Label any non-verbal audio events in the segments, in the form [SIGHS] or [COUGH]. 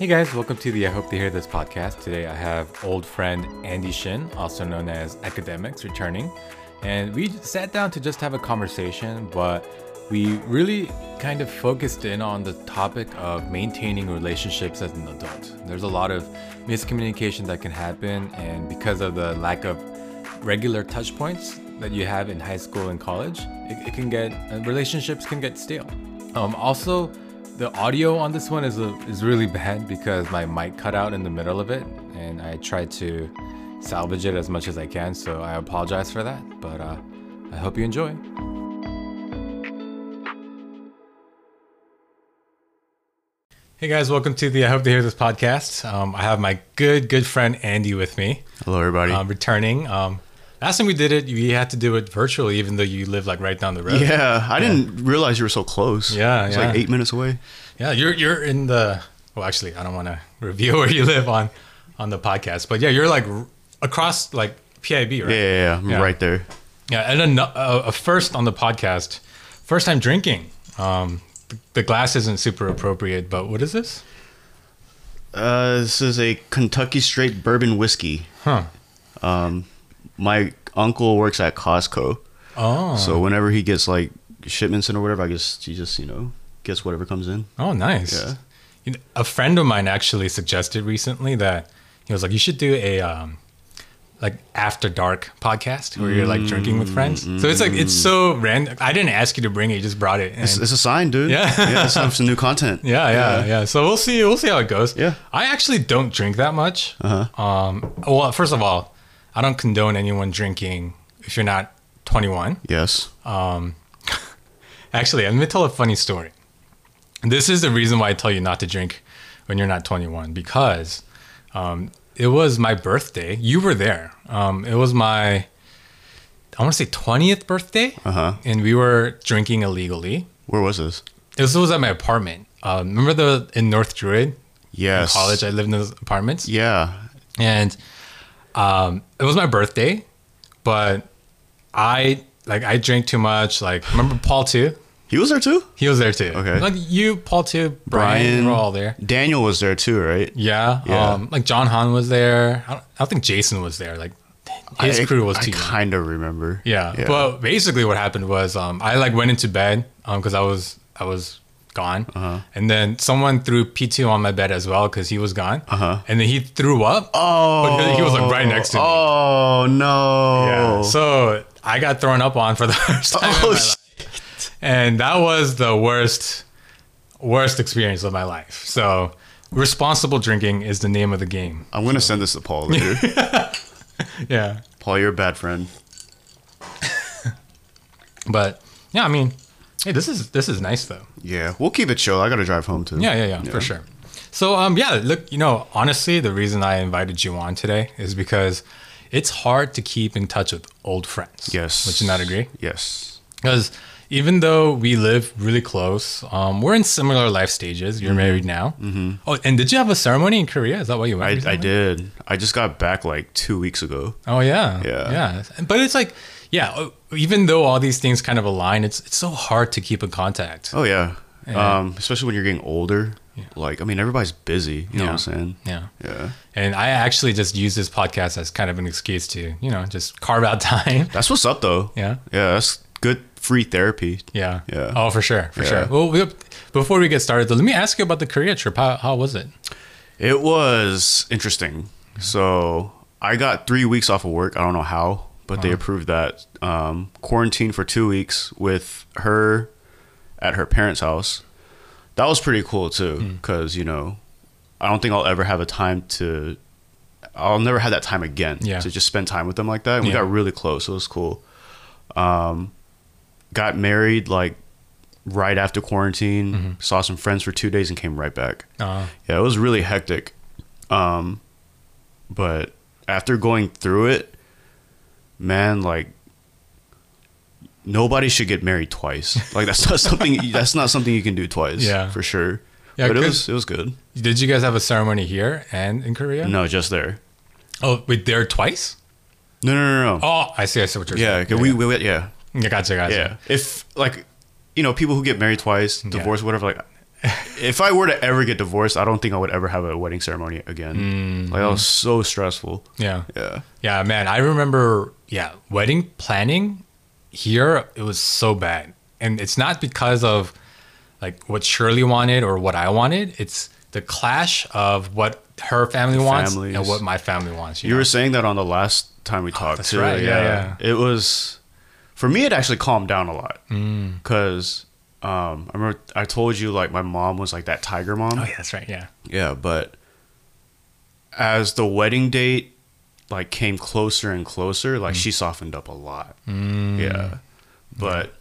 Hey guys, welcome to the I Hope to Hear This podcast. Today I have old friend Andy Shin, also known as Academics, returning. And we sat down to just have a conversation, but we really kind of focused in on the topic of maintaining relationships as an adult. There's a lot of miscommunication that can happen, and because of the lack of regular touch points that you have in high school and college, it, it can get uh, relationships can get stale. Um, also, the audio on this one is a, is really bad because my mic cut out in the middle of it, and I tried to salvage it as much as I can. So I apologize for that, but uh, I hope you enjoy. Hey guys, welcome to the I Hope to Hear This podcast. Um, I have my good, good friend Andy with me. Hello, everybody. Um, returning. Um, last time we did it, you had to do it virtually, even though you live like right down the road. yeah, I didn't realize you were so close. Yeah, it's yeah. like eight minutes away. Yeah, you're you're in the. Well, actually, I don't want to reveal [LAUGHS] where you live on on the podcast, but yeah, you're like r- across like PIB, right? Yeah, yeah, yeah. Yeah. right there. Yeah, and a, a, a first on the podcast, first time drinking. Um, the, the glass isn't super appropriate, but what is this? Uh, this is a Kentucky Straight Bourbon whiskey. Huh. Um, my uncle works at Costco, Oh, so whenever he gets like shipments in or whatever, I guess he just you know gets whatever comes in. oh, nice. Yeah. You know, a friend of mine actually suggested recently that he was like, you should do a um, like after dark podcast where you're like drinking with friends. So it's like it's so random. I didn't ask you to bring it; you just brought it. It's, it's a sign, dude. Yeah. yeah. It's time for some new content. [LAUGHS] Yeah, yeah, yeah, So we'll see. We'll see how it goes. Yeah. I actually don't drink that much. Uh-huh. Um. Well, first of all, I don't condone anyone drinking if you're not 21. Yes. [LAUGHS] Actually, let me tell a funny story. This is the reason why I tell you not to drink when you're not 21 because um, it was my birthday. You were there. Um, it was my, I want to say 20th birthday, Uh huh. and we were drinking illegally. Where was this? This was at my apartment. Um, remember the in North Druid? Yes. in college. I lived in those apartments, Yeah. and um, it was my birthday, but I like I drank too much. Like remember Paul too? He was there too. He was there too. Okay. like you, Paul too, Brian, Brian. we were all there. Daniel was there too, right? Yeah, Yeah. Um, like John Han was there. I don't, I don't think Jason was there. Like his I, crew was I too. I kind of remember. Yeah. But basically, what happened was um, I like went into bed because I was I was gone, Uh-huh. and then someone threw P two on my bed as well because he was gone, Uh-huh. and then he threw up. Oh, he was, like, right next to me. Oh no! Yeah. So I got thrown up on for [LAUGHS] the first time, in oh, my sh- life. and that was the worst worst experience of my life. So responsible drinking is the name of the game. I'm gonna send this to Paul later. [LAUGHS] Yeah. Paul, you're a bad friend. [LAUGHS] But yeah, I mean, hey, this is this is nice though. Yeah, we'll keep it chill. I gotta drive home too. Yeah, yeah, yeah, for sure. So, um, yeah, look, you know, honestly, the reason I invited you on today is because it's hard to keep in touch with old friends. Yes. Would you not agree? Yes. Because even though we live really close, um, we're in similar life stages. You're married now. Mm-hmm. Oh, and did you have a ceremony in Korea? Is that why you went? I, I did. I just got back like two weeks ago. Oh yeah, Yeah. yeah. But it's like, yeah, uh, even though all these things kind of align, it's it's so hard to keep in contact. Oh yeah. Yeah. Um, especially when you're getting older. Like, I mean, everybody's busy. You know what I'm saying? Yeah. Yeah. And I actually just use this podcast as kind of an excuse to, you know, just carve out [LAUGHS] time. That's what's up though. Yeah. Yeah, that's good free therapy. Yeah. Yeah. Oh, for sure. For Yeah. sure. Well, we, before we get started, though, let me ask you about the Korea trip. How, how was it? It was interesting. So I got three weeks off of work. I don't know how, but they approved that. Um, quarantine for two weeks with her at her parents' house. That was pretty cool too, because you know, I don't think I'll ever have a time to. I'll never have that time again Yeah. to just spend time with them like that. And we got really close. So It was cool. Um, got married like right after quarantine. Saw some friends for two days and came right back. Uh, Yeah, it was really hectic. Um, but after going through it, man, like nobody should get married twice. Like that's not [LAUGHS] something that's not something you can do twice. Yeah. for sure. Yeah, but it was it was good. did you guys have a ceremony here and in Korea? No, just there. Oh, wait, there twice? No, no, no, no. Oh, I see. I see what you're saying. yeah, saying. 'cause we, we yeah, yeah. Gotcha, gotcha. yeah. If like you know people who get married twice, divorced, whatever, like if I were to ever get divorced, I don't think I would ever have a wedding ceremony again. Mm-hmm. Like that was so stressful. Yeah. Yeah. Yeah, man. I remember, yeah, wedding planning here, it was so bad. And it's not because of like what Shirley wanted or what I wanted. It's the clash of what her family wants and what my family wants. You, You know? were saying that on the last time we talked that's too. right. Yeah, yeah. It was for me. It actually calmed down a lot Mm. because um, I remember I told you like my mom was like that tiger mom. oh, yeah, that's right. Yeah. Yeah, but as the wedding date like came closer and closer, like she softened up a lot. Mm. Yeah. But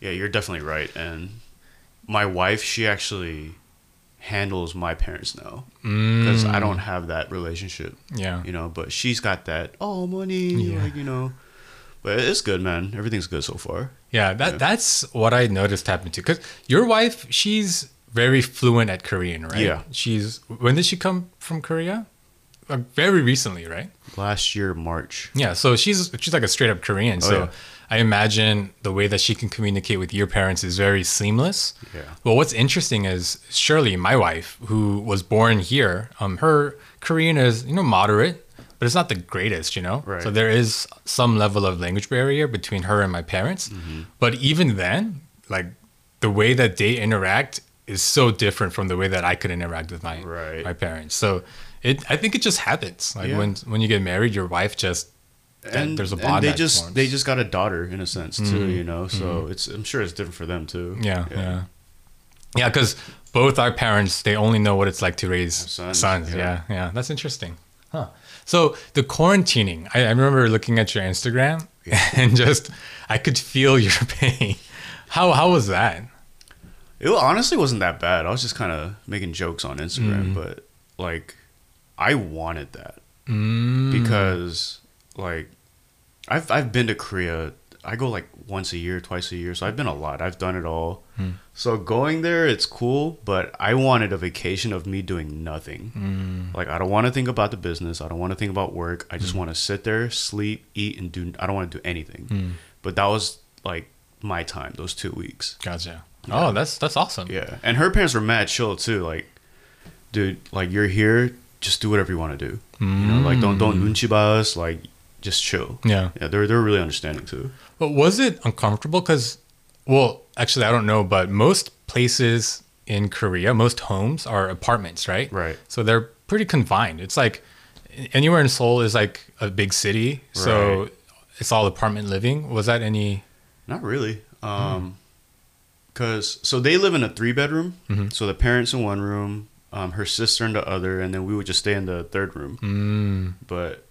yeah, you're definitely right. And my wife, she actually handles my parents now because I don't have that relationship, Mm. Yeah. you know, but she's got that, oh, money, Yeah. like, you know. But it's good, man. Everything's good so far. Yeah, that that's what I noticed happened too. Because your wife, she's very fluent at Korean, right? Yeah. She's when did she come from Korea? Like very recently, right? Last year, March. Yeah. So she's she's like a straight up Korean. Oh, so yeah. I imagine the way that she can communicate with your parents is very seamless. Yeah. Well, what's interesting is Shirley, my wife, who was born here, um, her Korean is you know moderate, but it's not the greatest, you know. Right. So there is some level of language barrier between her and my parents. Mm-hmm. But even then, like the way that they interact is so different from the way that I could interact with my Right. my parents. So it, I think it just happens. Like Yeah. when when you get married, your wife just and there's a and bond they that just forms. they just got a daughter in a sense too, you know. So it's I'm sure it's different for them too. Yeah, yeah, yeah. Because both our parents, they only know what it's like to raise sons, sons. yeah. Yeah, yeah. That's interesting. Huh. So the quarantining, I, I remember looking at your Instagram [LAUGHS] and just I could feel [LAUGHS] your pain. How how was that? It honestly wasn't that bad. I was just kind of making jokes on Instagram, Mm. but like I wanted that Mm. because like I've I've been to Korea. I go like once a year, twice a year, so I've been a lot. I've done it all. So going there, it's cool, but I wanted a vacation of me doing nothing. Hmm. Like I don't want to think about the business. I don't want to think about work. I just Hmm. want to sit there, sleep, eat, and do. I don't want to do anything. But that was like my time. Those two weeks. Gotcha. Oh, that's that's awesome. Yeah, and her parents were mad chill too. Like, dude, like you're here, just do whatever you want to do. You know, like don't don't nunchi ba us. Like, just chill. Yeah. Yeah, they're they're really understanding too. But was it uncomfortable? Because, well, actually, I don't know, but most places in Korea, most homes are apartments, right? Right. So they're pretty confined. It's like anywhere in Seoul is like a big city, so Right. it's all apartment living. Was that any? Not really. Um, cause so they live in a three bedroom. So the parents in one room, um, her sister in the other, and then we would just stay in the third room. Mm, But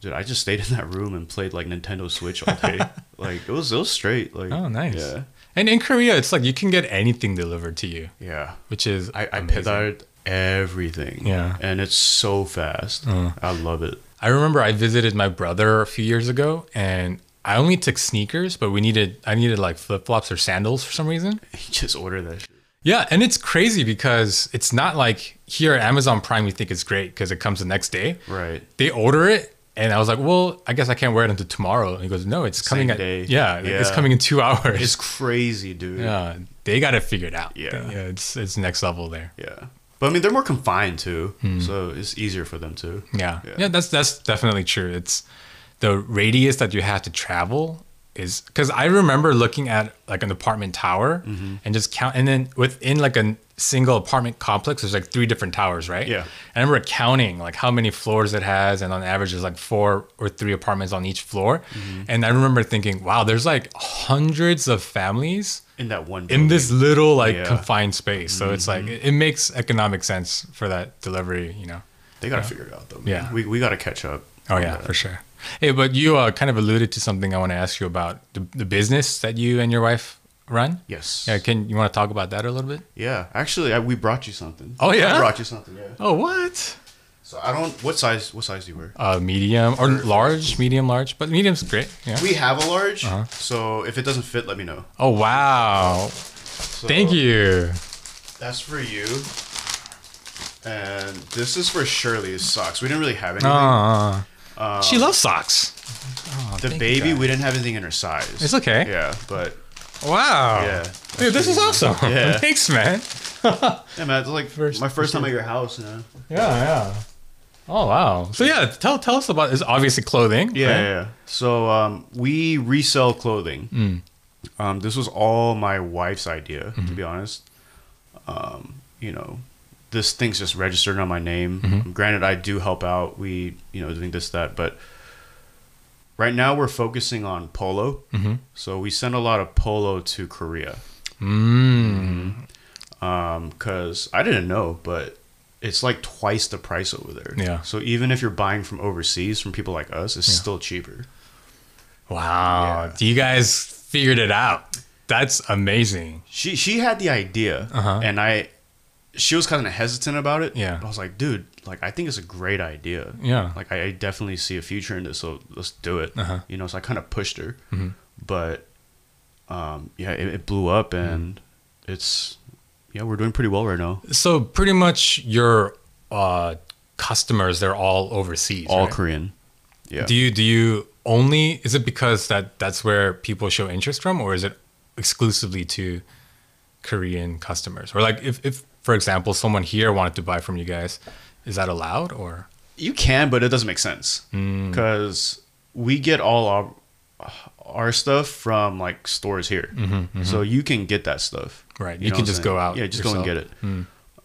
dude, I just stayed in that room and played like Nintendo Switch all day. [LAUGHS] like it was it was straight. Like oh, nice. Yeah, And in Korea, it's like you can get anything delivered to you, yeah. which is I, I pedared everything. Yeah. And it's so fast. Uh. I love it. I remember I visited my brother a few years ago, and I only took sneakers, but we needed I needed like flip flops or sandals for some reason. [LAUGHS] You just order that shit. Yeah, and it's crazy because it's not like here at Amazon Prime you think it's great because it comes the next day. Right. They order it, and I was like, "Well, I guess I can't wear it until tomorrow." And he goes, "No, it's coming Same at day. yeah, it's coming in two [LAUGHS] hours." It's crazy, dude. yeah, they got it figured out. Yeah. yeah, it's it's next level there. Yeah. But I mean, they're more confined too. Hmm. So it's easier for them too. Yeah. Yeah. yeah, that's that's definitely true. It's the radius that you have to travel is because I remember looking at like an apartment tower Mm-hmm. and just count, and then within like a single apartment complex, there's like three different towers, right? Yeah. And I remember counting like how many floors it has, and on average, there's like four or three apartments on each floor. Mm-hmm. And I remember thinking, wow, there's like hundreds of families In that one in this little like Yeah. Mm-hmm. confined space. So it's like it, it makes economic sense for that delivery, you know. They gotta figure it out though. man. Yeah. We we gotta catch up. Oh yeah, that. for sure. Hey, but you uh, kind of alluded to something I want to ask you about the, the business that you and your wife run. Yes. Yeah, can you want to talk about that a little bit? Yeah. Actually, I, we brought you something. Oh, yeah? I brought you something. Yeah. Oh, what? So I don't. What size? What size do you wear? Uh, medium or large, medium, large, but medium's great. Yeah. We have a large. Uh-huh. So if it doesn't fit, let me know. Oh wow! So Thank you. That's for you. And this is for Shirley's socks. We didn't really have anything. Uh, she loves socks. Oh, the baby, we didn't have anything in her size. It's okay. Yeah, but Wow. Yeah. Dude, this is awesome. Yeah. [LAUGHS] Thanks, man. Yeah, man. It's like First- my first time at your house. You know? Yeah, yeah. Oh wow. So yeah, tell tell us about. It's obviously clothing. Yeah, right? yeah, yeah. So um, we resell clothing. Mm. Um, this was all my wife's idea, Mm-hmm. to be honest. Um, you know, this thing's just registered on my name. Mm-hmm. Granted, I do help out. We, you know, doing this that, but right now we're focusing on polo. Mhm. So we send a lot of polo to Korea. Mm. Um, cause I didn't know, but it's like twice the price over there. Yeah. So even if you're buying from overseas from people like us, it's Yeah. still cheaper. Wow. Yeah. You guys figured it out. That's amazing. she she had the idea Uh-huh. and i she was kind of hesitant about it Yeah. i was like dude like i think it's a great idea Yeah. like i, I definitely see a future in this so let's do it Uh-huh. you know so i kind of pushed her Mhm. but um yeah it, it blew up Mm-hmm. and it's yeah we're doing pretty well right now So pretty much your uh, customers, they're all overseas. all right? korean yeah Do you do you only? Is it because that that's where people show interest from, or is it exclusively to Korean customers? Or like if, if for example, someone here wanted to buy from you guys, is that allowed or? you can but it doesn't make sense Mm. because we get all our our stuff from like stores here so you can get that stuff Mm-hmm, Right. You You, know can just saying? go out. Yeah, just go and get it.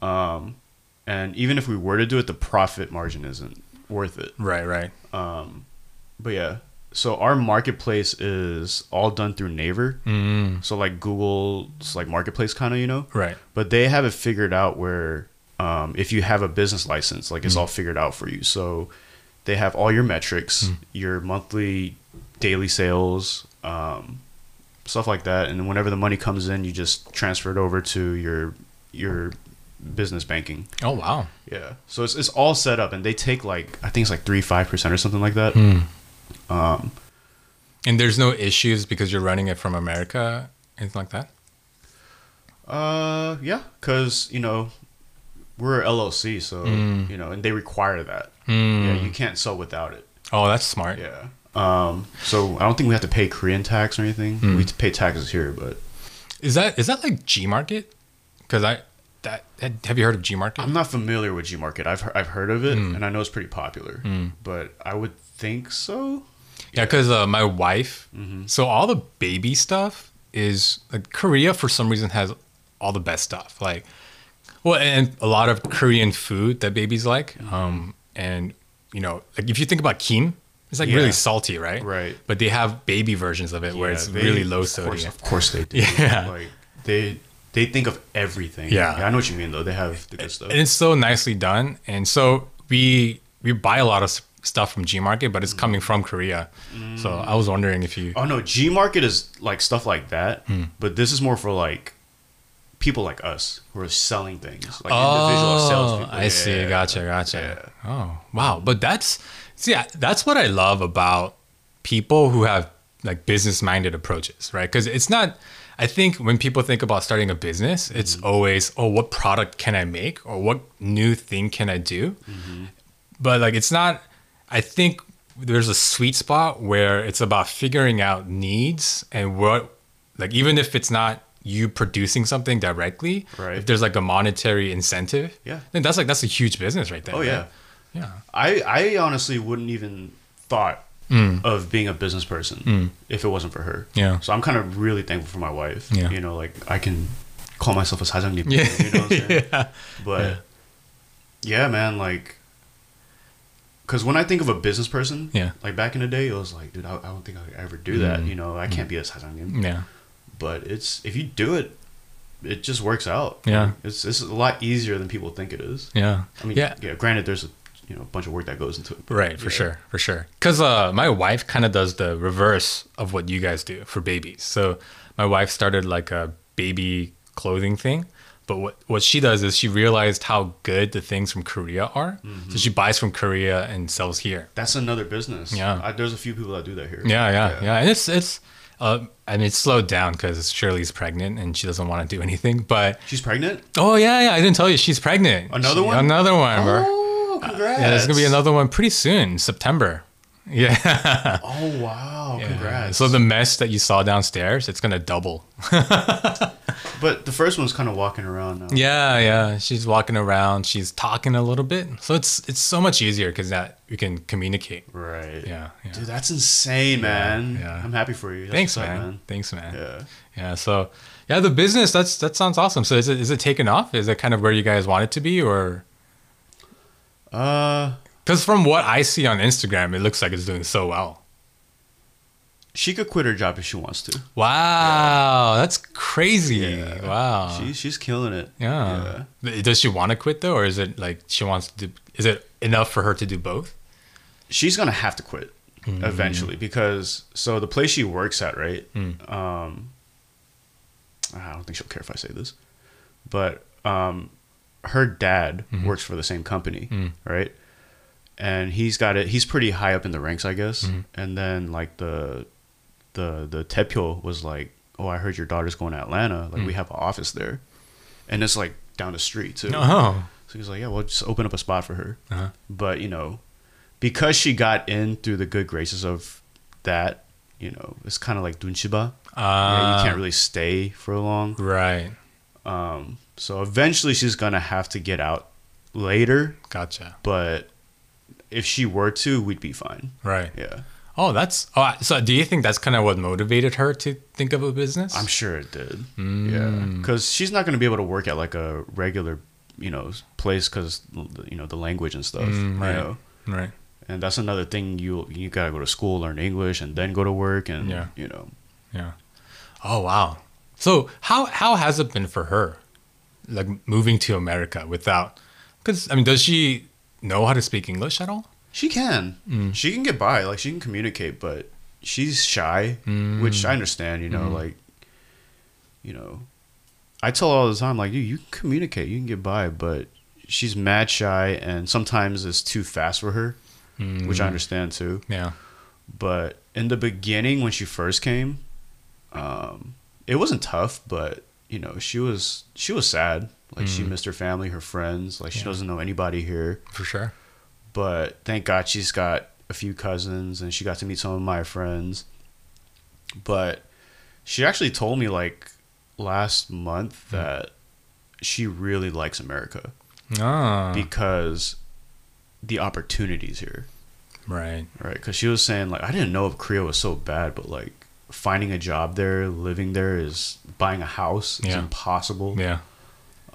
Um, and even if we were to do it, the profit margin isn't worth it. Right. Right. Um, but yeah, so our marketplace is all done through Naver. Mm, So like Google's like marketplace kind of, you know. right. But they have it figured out where um, if you have a business license, like it's all figured out for you. So they have all your metrics, your monthly, daily sales, um, stuff like that. And whenever the money comes in, you just transfer it over to your your business banking. Oh wow. Yeah. So it's, it's all set up, and they take like I think it's like three five percent or something like that. Um, And there's no issues because you're running it from America, anything like that. uh, yeah, because you know we're LLC, so Mm. you know, and they require that. Mm. Yeah, you can't sell without it. Oh, that's smart. Yeah. Um, so I don't think we have to pay Korean tax or anything. Hmm. We pay taxes here, but Is that is that like Gmarket? Because I that, that have you heard of Gmarket? I'm not familiar with Gmarket. I've I've heard of it, Hmm. and I know it's pretty popular. But I would think so. Yeah, because uh, my wife. Mm-hmm. So all the baby stuff is like Korea for some reason has all the best stuff. Like, well, and a lot of Korean food that babies like. Mm-hmm. Um, and you know, like if you think about kim, it's like Yeah. really salty, right? Right. But they have baby versions of it where it's they- really low of course, sodium. Of course they do. [LAUGHS] Yeah. Like they they think of everything. Yeah. I know what you mean though. They have the good stuff. and it's so nicely done. And so we we buy a lot of stuff from Gmarket, but it's coming from Korea. So I was wondering if you. Oh no, Gmarket is like stuff like that, Hmm. but this is more for like people like us who are selling things, like individual Oh, salespeople. I see. Yeah. Gotcha. Gotcha. Yeah. Oh, wow. But that's see, that's what I love about people who have like business-minded approaches, right? Because it's not. I think when people think about starting a business, it's Mm-hmm. always, oh, what product can I make, or what new thing can I do? Mm-hmm. But like, it's not. I think there's a sweet spot where it's about figuring out needs and what, like, even if it's not you producing something directly, Right. if there's like a monetary incentive, Yeah. then that's like that's a huge business right there. Oh right? yeah. yeah. I I honestly wouldn't even thought Mm. of being a business person if it wasn't for her. Yeah. So I'm kind of really thankful for my wife. Yeah. You know, like I can call myself a 사장님. Yeah. You know what [LAUGHS] I'm saying? yeah. But Yeah. yeah, man, like, because when I think of a business person, yeah, like back in the day, it was like, dude, I, I don't think I could ever do that. Mm-hmm. You know, I can't mm. be a sasangan. Yeah, but it's if you do it, it just works out. Yeah, it's it's a lot easier than people think it is. Yeah, I mean, yeah, yeah granted, there's a you know a bunch of work that goes into it. Right, for yeah. sure, for sure. Because uh, my wife kind of does the reverse of what you guys do for babies. So my wife started like a baby clothing thing but what what she does is she realized how good the things from Korea are, Mm-hmm. so she buys from Korea and sells here. That's another business. Yeah. I, there's a few people that do that here. Yeah, yeah, yeah, and it's it's. Uh, I mean, it's slowed down because Shirley's pregnant and she doesn't want to do anything. But She's pregnant. oh yeah, yeah, I didn't tell you she's pregnant. Another She- one? Another one. Oh, congrats! Yeah, there's gonna be another one pretty soon, September. Yeah. [LAUGHS] Oh wow! Yeah. Congrats. So the mess that you saw downstairs, it's gonna double. [LAUGHS] but the first one's kind of walking around now. Yeah, yeah. She's walking around. She's talking a little bit. So it's it's so much easier because that we can communicate. Right. Yeah, yeah. Dude, that's insane, man. yeah. I'm happy for you. That's Thanks, man. up, Thanks, man. Yeah. Yeah. So yeah, the business that's that sounds awesome. So is it is it taken off? Is it kind of where you guys want it to be, or Uh, because from what I see on Instagram, it looks like it's doing so well. she could quit her job if she wants to. Wow, that's crazy. Yeah. Wow. She she's killing it. yeah. Does she want to quit though, or is it like she wants to? do Is it enough for her to do both? she's gonna have to quit Mm-hmm. eventually because so the place she works at, right? Mm. Um, I don't think she'll care if I say this, but um, her dad Mm-hmm. works for the same company, Mm. right? And he's got it. He's pretty high up in the ranks, I guess. Mm-hmm. And then like the the the Tepio was like, "Oh, I heard your daughter's going to Atlanta. Like we have an office there, and it's like down the street too." Mm. Oh. So he's like, "Yeah, well, just open up a spot for her." Uh-huh. But you know, because she got in through the good graces of that, you know, it's kind of like dunchiba. yeah, you Uh, can't really stay for long. Right. Um, so eventually, she's gonna have to get out later. Gotcha. But if she were to, we'd be fine. Right. Yeah, Oh, that's. Oh, so do you think that's kind of what motivated her to think of a business? I'm sure it did. Mm. Yeah, because she's not gonna be able to work at like a regular, you know, place because you know the language and stuff. Mm, right. You know? Right. and that's another thing you you gotta go to school learn english and then go to work and Yeah. you know Yeah. Oh wow. So how how has it been for her, like moving to America without? Because I mean, does she know how to speak English at all? she can Mm. she can get by like she can communicate but she's shy Mm. which i understand you know Mhm. like you know i tell her all the time like you you can communicate you can get by but she's mad shy and sometimes it's too fast for her which i Mm. understand too Yeah. but in the beginning when she first came um it wasn't tough but you know she was she was sad like she Mm. missed her family her friends like she Yeah. doesn't know anybody here For sure. but thank god she's got a few cousins and she got to meet some of my friends but she actually told me like last month Hmm. that she really likes america Ah. because the opportunities here right. right because she was saying like i didn't know if korea was so bad but like finding a job there living there is buying a house is Yeah. impossible Yeah.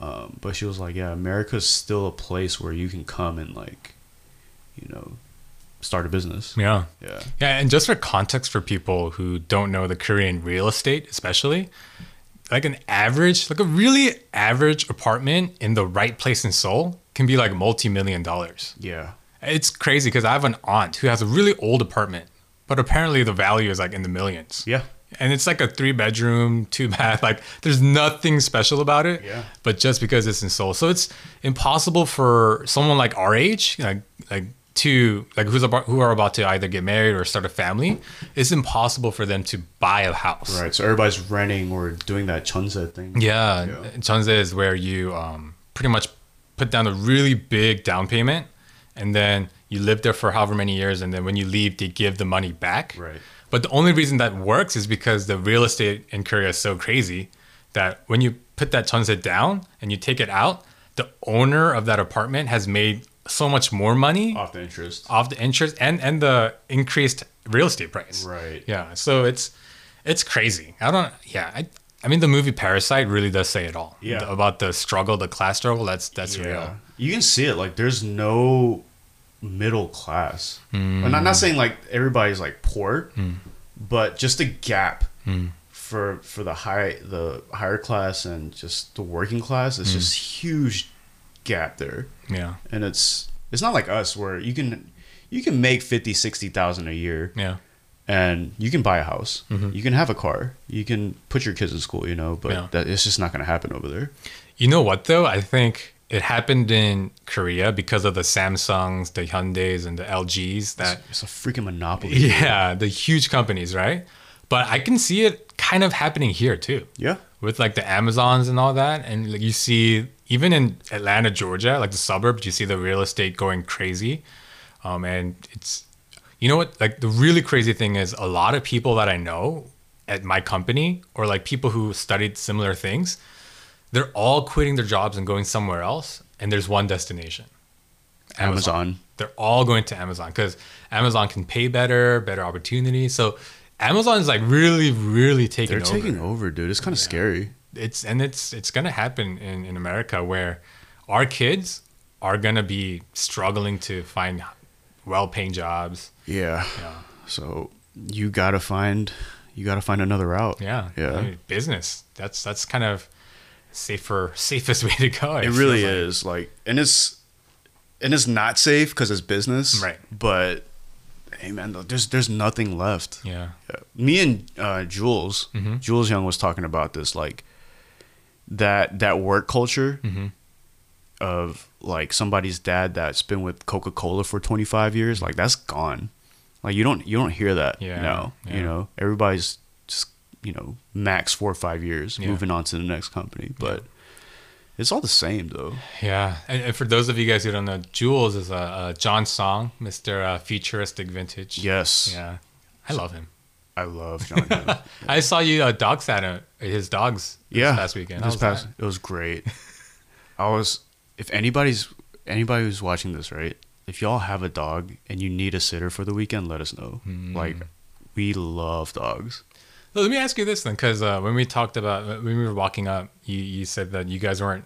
Um, but she was like yeah america's still a place where you can come and like you know start a business Yeah. yeah Yeah, and just for context for people who don't know the Korean real estate, especially, like an average, like a really average apartment in the right place in Seoul can be like multi-million dollars. yeah It's crazy because I have an aunt who has a really old apartment, but apparently the value is like in the millions. yeah And it's like a three bedroom, two [LAUGHS] bath. Like there's nothing special about it. Yeah. But just because it's in Seoul. So it's impossible for someone like our age, like like to like who's about who are about to either get married or start a family, it's impossible for them to buy a house. right so everybody's renting or doing that chunsa thing Yeah. Yeah. Chunse is where you um, pretty much put down a really big down payment and then you live there for however many years and then when you leave they give the money back. Right. But the only reason that works is because the real estate in Korea is so crazy that when you put that chunse down and you take it out, the owner of that apartment has made so much more money off the interest off the interest and and the increased real estate price. Right. Yeah. So it's it's crazy. I don't. Yeah. I. I mean, the movie Parasite really does say it all. Yeah. The- about the struggle, the class struggle. That's that's real. You can see it. Like there's no middle class. Hmm. I'm not not saying like everybody's like poor, hmm. but just a gap hmm. for for the high the higher class and just the working class is just huge gap there. Yeah. And it's it's not like us where you can you can make 50 60,000 a year Yeah. and you can buy a house. Mm-hmm. You can have a car. You can put your kids in school, you know, but Yeah. that it's just not going to happen over there. You know what though? I think it happened in Korea because of the Samsungs, the Hyundai's, and the LGs. That It's a freaking monopoly. yeah, the huge companies, right? But I can see it kind of happening here too. Yeah. with like the Amazons and all that, and like you see even in Atlanta, Georgia, like the suburbs, you see the real estate going crazy, um, and it's You know what? Like the really crazy thing is a lot of people that I know at my company or like people who studied similar things, they're all quitting their jobs and going somewhere else and there's one destination. Amazon. They're all going to Amazon cuz Amazon can pay better, better opportunity. So Amazon is like really really taking They're over. taking over, dude. It's kind of scary. It's and it's it's going to happen in in America where our kids are going to be struggling to find well-paying jobs. Yeah. Yeah. So you gotta find you gotta find another route. Yeah. Yeah. I mean, business. That's that's kind of safer [LAUGHS] safest way to go. it really is like, and it's and it's not safe because it's business. Right. But hey, man, there's there's nothing left. Yeah. Yeah. Me and uh, Jules, Mm-hmm. Jules Young was talking about this, like that that work culture Mm-hmm. of like somebody's dad that's been with Coca Cola for 25 years, like that's gone. Like you don't you don't hear that Yeah, now. yeah. You know, everybody's you know max four or five years Yeah. moving on to the next company, but it's all the same though. Yeah. And, and for those of you guys who don't know, Jules is a, a John Song, Mr. Uh, futuristic vintage. Yes, Yeah. I love him. I love John. [LAUGHS] Young. I saw you uh, dog sat him, his dogs this yeah, past weekend. This past, that? it was great. I was, if anybody's anybody who's watching this, right? If y'all have a dog and you need a sitter for the weekend, let us know. Mm. Like, we love dogs. Let me ask you this then, because uh, when we talked about when we were walking up, you, you said that you guys weren't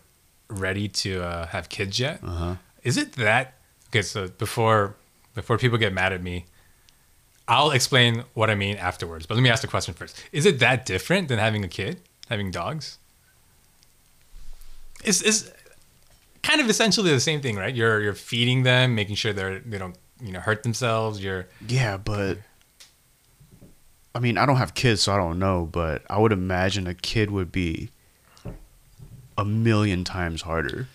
ready to uh, have kids yet. Uh huh. Is it that? Okay, so before before people get mad at me, I'll explain what I mean afterwards. But let me ask the question first: Is it that different than having a kid, having dogs? Is is kind of essentially the same thing, right? You're you're feeding them, making sure they're they don't you know hurt themselves. You're Yeah, but I mean, I don't have kids, so I don't know. But I would imagine a kid would be a million times harder.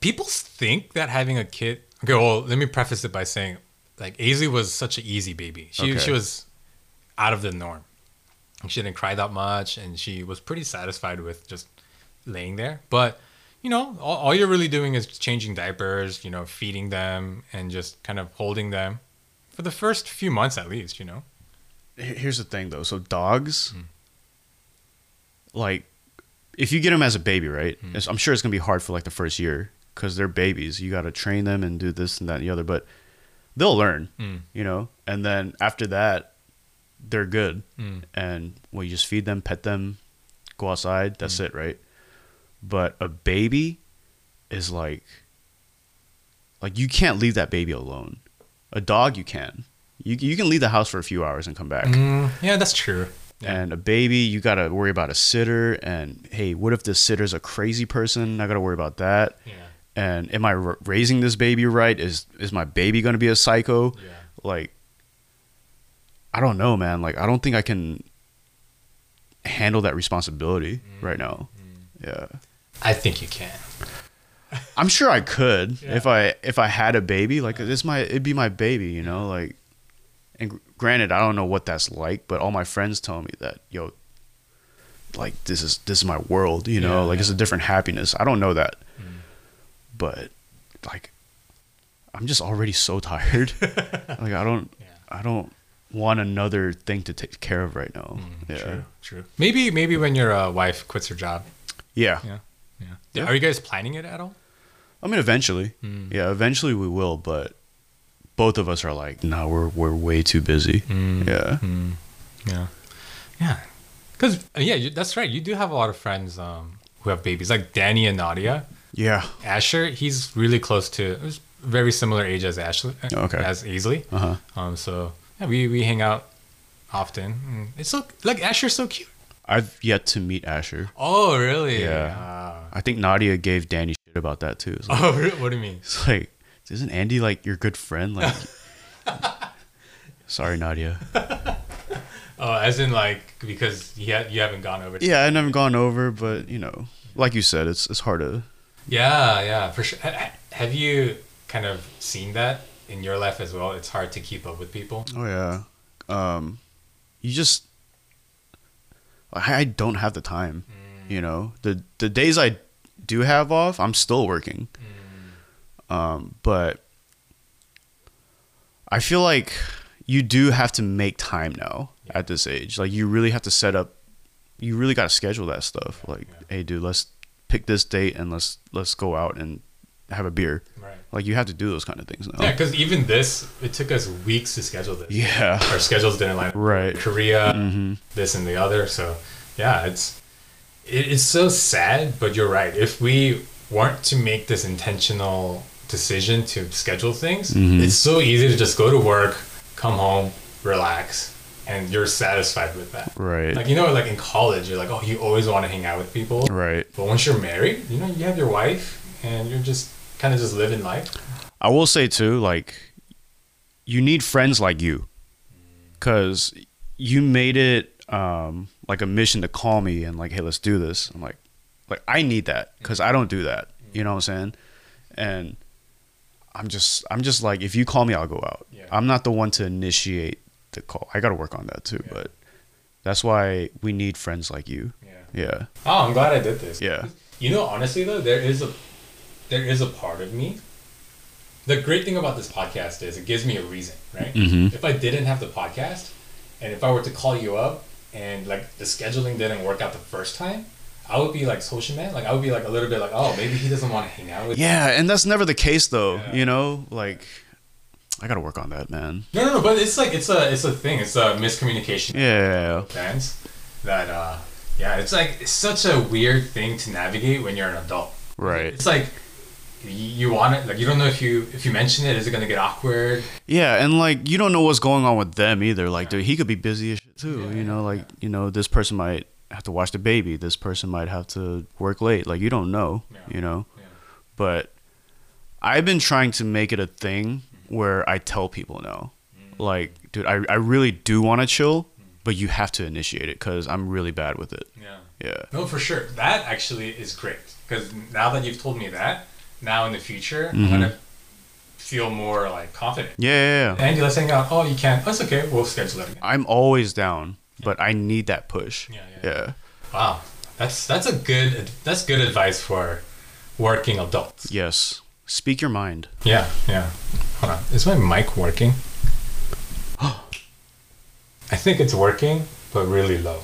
people think that having a kid. Okay, well, let me preface it by saying, like, Aisley was such an easy baby. She Okay. she was out of the norm. She didn't cry that much, and she was pretty satisfied with just laying there. But you know, all, all you're really doing is changing diapers, you know, feeding them, and just kind of holding them for the first few months at least. You know. Here- Here's the thing, though. So dogs, like, if you get them as a baby, right? it's- I'm sure it's gonna be hard for like the first year because they're babies. You got to train them and do this and that and the other, but they'll learn, Mm. you know. And then after that, they're good. Mm. And well, you just feed them, pet them, go outside. That's it, right? But a baby is like, like you can't leave that baby alone. A dog, you can. You you can leave the house for a few hours and come back. Mm, yeah, that's true. Yeah. And a baby, you gotta worry about a sitter. And hey, what if the sitter's a crazy person? I gotta worry about that. Yeah. And am I r- raising this baby right? Is is my baby gonna be a psycho? Yeah. Like, I don't know, man. Like, I don't think I can handle that responsibility Mm. right now. Yeah, I think you can. I'm sure I could [LAUGHS] Yeah. if I if I had a baby. Like, this, my it'd be my baby, you know. Like, and granted, I don't know what that's like, but all my friends tell me that yo, like this is this is my world, you know. Yeah, like it's a different happiness. I don't know that, Mm. but like, I'm just already so tired. [LAUGHS] like I don't Yeah. I don't want another thing to take care of right now. yeah. Mm, True. True. Maybe maybe when your uh, wife quits her job. yeah, Yeah. Yeah. Yeah. Are you guys planning it at all? I mean, eventually, Mm. yeah, eventually we will, but both of us are like, no, we're we're way too busy. Mm. Yeah, Yeah. Yeah. Because yeah, you, that's right. You do have a lot of friends um, who have babies, like Danny and Nadia. yeah, Asher, he's really close to, very similar age as Ashley, uh, Okay. as Aisley. uh huh. Um, so yeah, we we hang out often. Mm, It's so like Asher's so cute. I've yet to meet Asher. Oh really? Yeah. Ah. I think Nadia gave Danny shit about that too. Like, [LAUGHS] Oh, what do you mean? it's like isn't Andy like your good friend? Like, [LAUGHS] sorry, Nadia. [LAUGHS] Oh, as in like because you ha- you haven't gone over. To- Yeah, I've never gone over, but you know, like you said, it's it's hard to. Yeah, yeah, for sure. Ha- ha- Have you kind of seen that in your life as well? It's hard to keep up with people. Oh yeah, um, you just. I I don't have the time. You know, the the days I do have off, I'm still working. Um, but I feel like you do have to make time now at this age. Like you really have to set up. You really got to schedule that stuff. Like, hey, dude, let's pick this date and let's let's go out and have a beer. Right. Like you have to do those kind of things now. Yeah, because even this, it took us weeks to schedule this. Yeah. Our schedules didn't line up. Right. Korea, Mm-hmm. this and the other. So, yeah, it's it, it's so sad, but you're right. If we weren't to make this intentional decision to schedule things, Mm-hmm. it's so easy to just go to work, come home, relax, and you're satisfied with that. Right. Like you know, like in college, you're like, oh, you always want to hang out with people. Right. But once you're married, you know, you have your wife, and you're just kind of just living life. I will say too, like you need friends like you, because you made it um, like a mission to call me and like, hey, let's do this. I'm like, like I need that because I don't do that. You know what I'm saying? And I'm just, I'm just like, if you call me, I'll go out. Yeah. I'm not the one to initiate the call. I got to work on that too, Yeah. but that's why we need friends like you. Yeah. Yeah. Oh, I'm glad I did this. Yeah. You know, honestly though, there is a there is a part of me. The great thing about this podcast is it gives me a reason, right? Mhm. If I didn't have the podcast, and if I were to call you up and like the scheduling didn't work out the first time, I would be like social man. Like I would be like a little bit like, oh, maybe he doesn't want to hang out with. Yeah. And that's never the case though. Yeah. You know, like I got to work on that, man. No, no, no. But it's like it's a it's a thing. It's a miscommunication. Yeah. Fans that uh yeah, it's like it's such a weird thing to navigate when you're an adult. Right. It's like you want it like you don't know if you if you mention it is it gonna get awkward Yeah, and like you don't know what's going on with them either. Like, dude, he could be busy as shit too. you know, like you know, this person might have to watch the baby. This person might have to work late. Like, you don't know. Yeah. You know, Yeah. but I've been trying to make it a thing where I tell people no. Mm. Like, dude, I I really do want to chill, mm. but you have to initiate it because I'm really bad with it. yeah Yeah. no for sure that actually is great because now that you've told me that now in the future i'm mm-hmm. gonna feel more like confident Yeah, yeah, yeah. let's hang out oh you can't that's okay we'll schedule it again I'm always down, but I need that push. Yeah, yeah. yeah. wow that's that's a good that's good advice for working adults Yes. Speak your mind. yeah yeah hold on is my mic working [GASPS] i think it's working but really low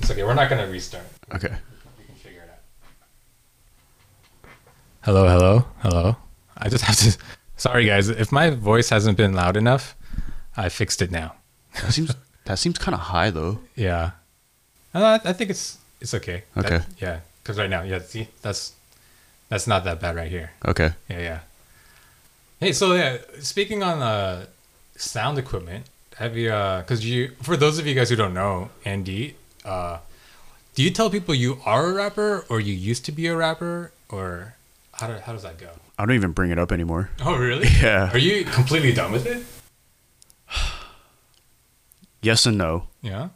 it's okay we're not gonna restart Okay. We can figure it out. Hello, hello, hello. I just have to. [LAUGHS] Sorry, guys. If my voice hasn't been loud enough, I fixed it now. That seems that seems kind of high though. Yeah. Uh, I, I think it's it's okay. That- Okay. yeah, because right now, yeah. See, that's that's not that bad right here. Okay. Yeah, yeah. Hey, so yeah, speaking on uh, sound equipment, have you? Because you, for those of you guys who don't know, Andy, uh, do you tell people you are a rapper or you used to be a rapper or how, do, how does that go? I don't even bring it up anymore. Oh, really? [LAUGHS] Yeah. Are you completely done with it? Yes and no. Yeah.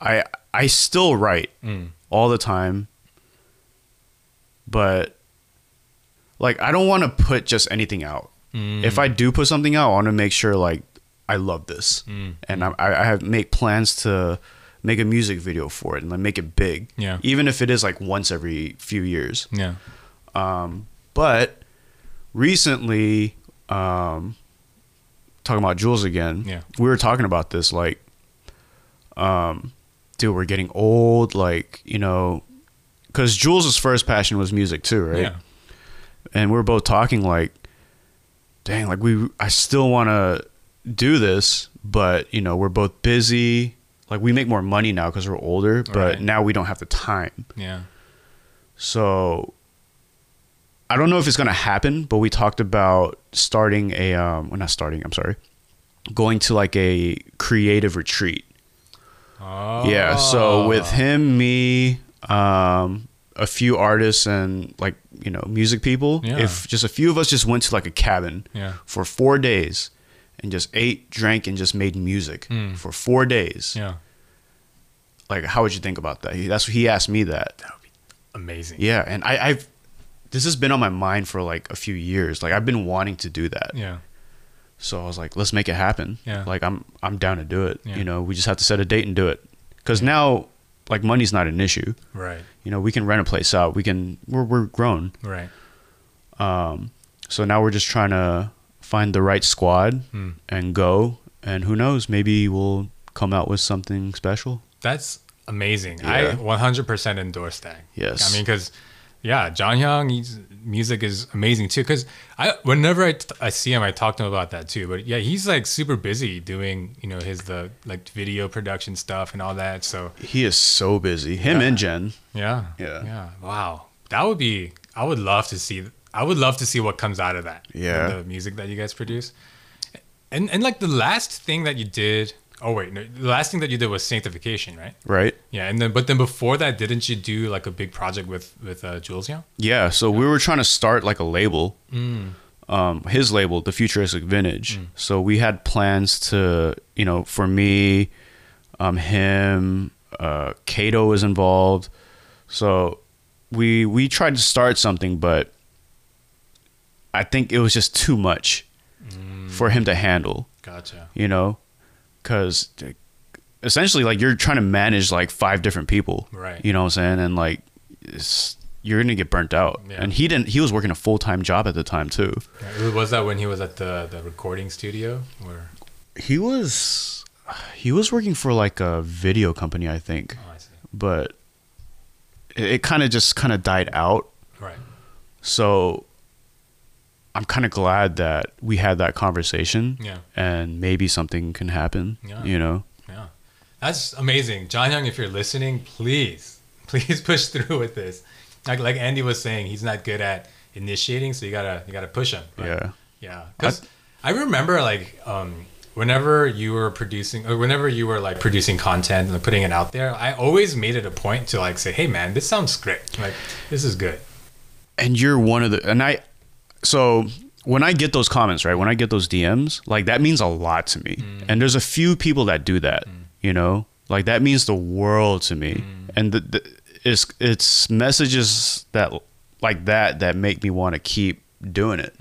I I still write Mm. all the time, but like I don't want to put just anything out. Mm. If I do put something out, I want to make sure like I love this, Mm. and I I have make plans to make a music video for it and like make it big. Yeah. Even if it is like once every few years. Yeah. Um, but recently, um, talking about Jules again, Yeah. we were talking about this. Like, um, dude, we're getting old. Like, you know, because Jules's first passion was music too, right? Yeah. And we are both talking like, dang, like we, I still want to do this, but you know, we're both busy. Like, we make more money now because we're older, but Right. now we don't have the time. Yeah. So I don't know if it's gonna happen, but we talked about starting a um well not starting, I'm sorry. Going to like a creative retreat. Oh. Yeah. So with him, me, um, a few artists and like, you know, music people, Yeah. if just a few of us just went to like a cabin Yeah. for four days and just ate, drank, and just made music Mm. for four days. Yeah. Like how would you think about that? He, that's he asked me that. That would be amazing. Yeah, and I, I've this has been on my mind for like a few years. Like I've been wanting to do that. Yeah. So I was like, let's make it happen. Yeah. Like I'm I'm down to do it. Yeah. You know, we just have to set a date and do it. Cuz now like money's not an issue. Right. You know, we can rent a place out. We can we're we're grown. Right. Um so now we're just trying to find the right squad Hmm. and go. And who knows? Maybe we'll come out with something special. That's amazing. Yeah. I 100% endorse that. Yes. I mean, because yeah, John Young, he's music is amazing too. Because I, whenever I, t- I see him, I talk to him about that too. But yeah, he's like super busy doing, you know, his the like video production stuff and all that. So He is so busy. Him and Jen. yeah, Yeah. yeah. Wow, that would be. I would love to see. I would love to see what comes out of that. Yeah. the music that you guys produce. And and like the last thing that you did. Oh wait, no, the last thing that you did was sanctification, right? Right? Yeah, and then but then before that, didn't you do like a big project with with uh, Jules Young? Yeah. So we were trying to start like a label. Um, his label, the Futuristic Vintage. So we had plans to, you know, for me, um, him, uh, Kato was involved. So we we tried to start something, but I think it was just too much for him to handle. Gotcha. You know, because essentially, like you're trying to manage like five different people. Right. You know what I'm saying? And like, you're gonna get burnt out. Yeah. And he didn't. He was working a full time job at the time too. Was that when he was at the the recording studio? Or He was. He was working for like a video company, I think, oh, I see. but it, it kind of just kind of died out. Right. So I'm kind of glad that we had that conversation, Yeah. and maybe something can happen. Yeah. You know. Yeah. That's amazing, John Young. If you're listening, please, [LAUGHS] please push through with this. Like like Andy was saying, he's not good at initiating, so you gotta you gotta push him. Yeah. Yeah, because I, remember like um, whenever you were producing or whenever you were like producing content and putting it out there, I always made it a point to like say, "Hey, man, this sounds great. Like this is good." and you're one of the and i so when i get those comments right when i get those dms like that means a lot to me. Mm. And there's a few people that do that mm. you know? Like that means the world to me. Mm. And the, the, it's it's messages that like that that make me want to keep doing it.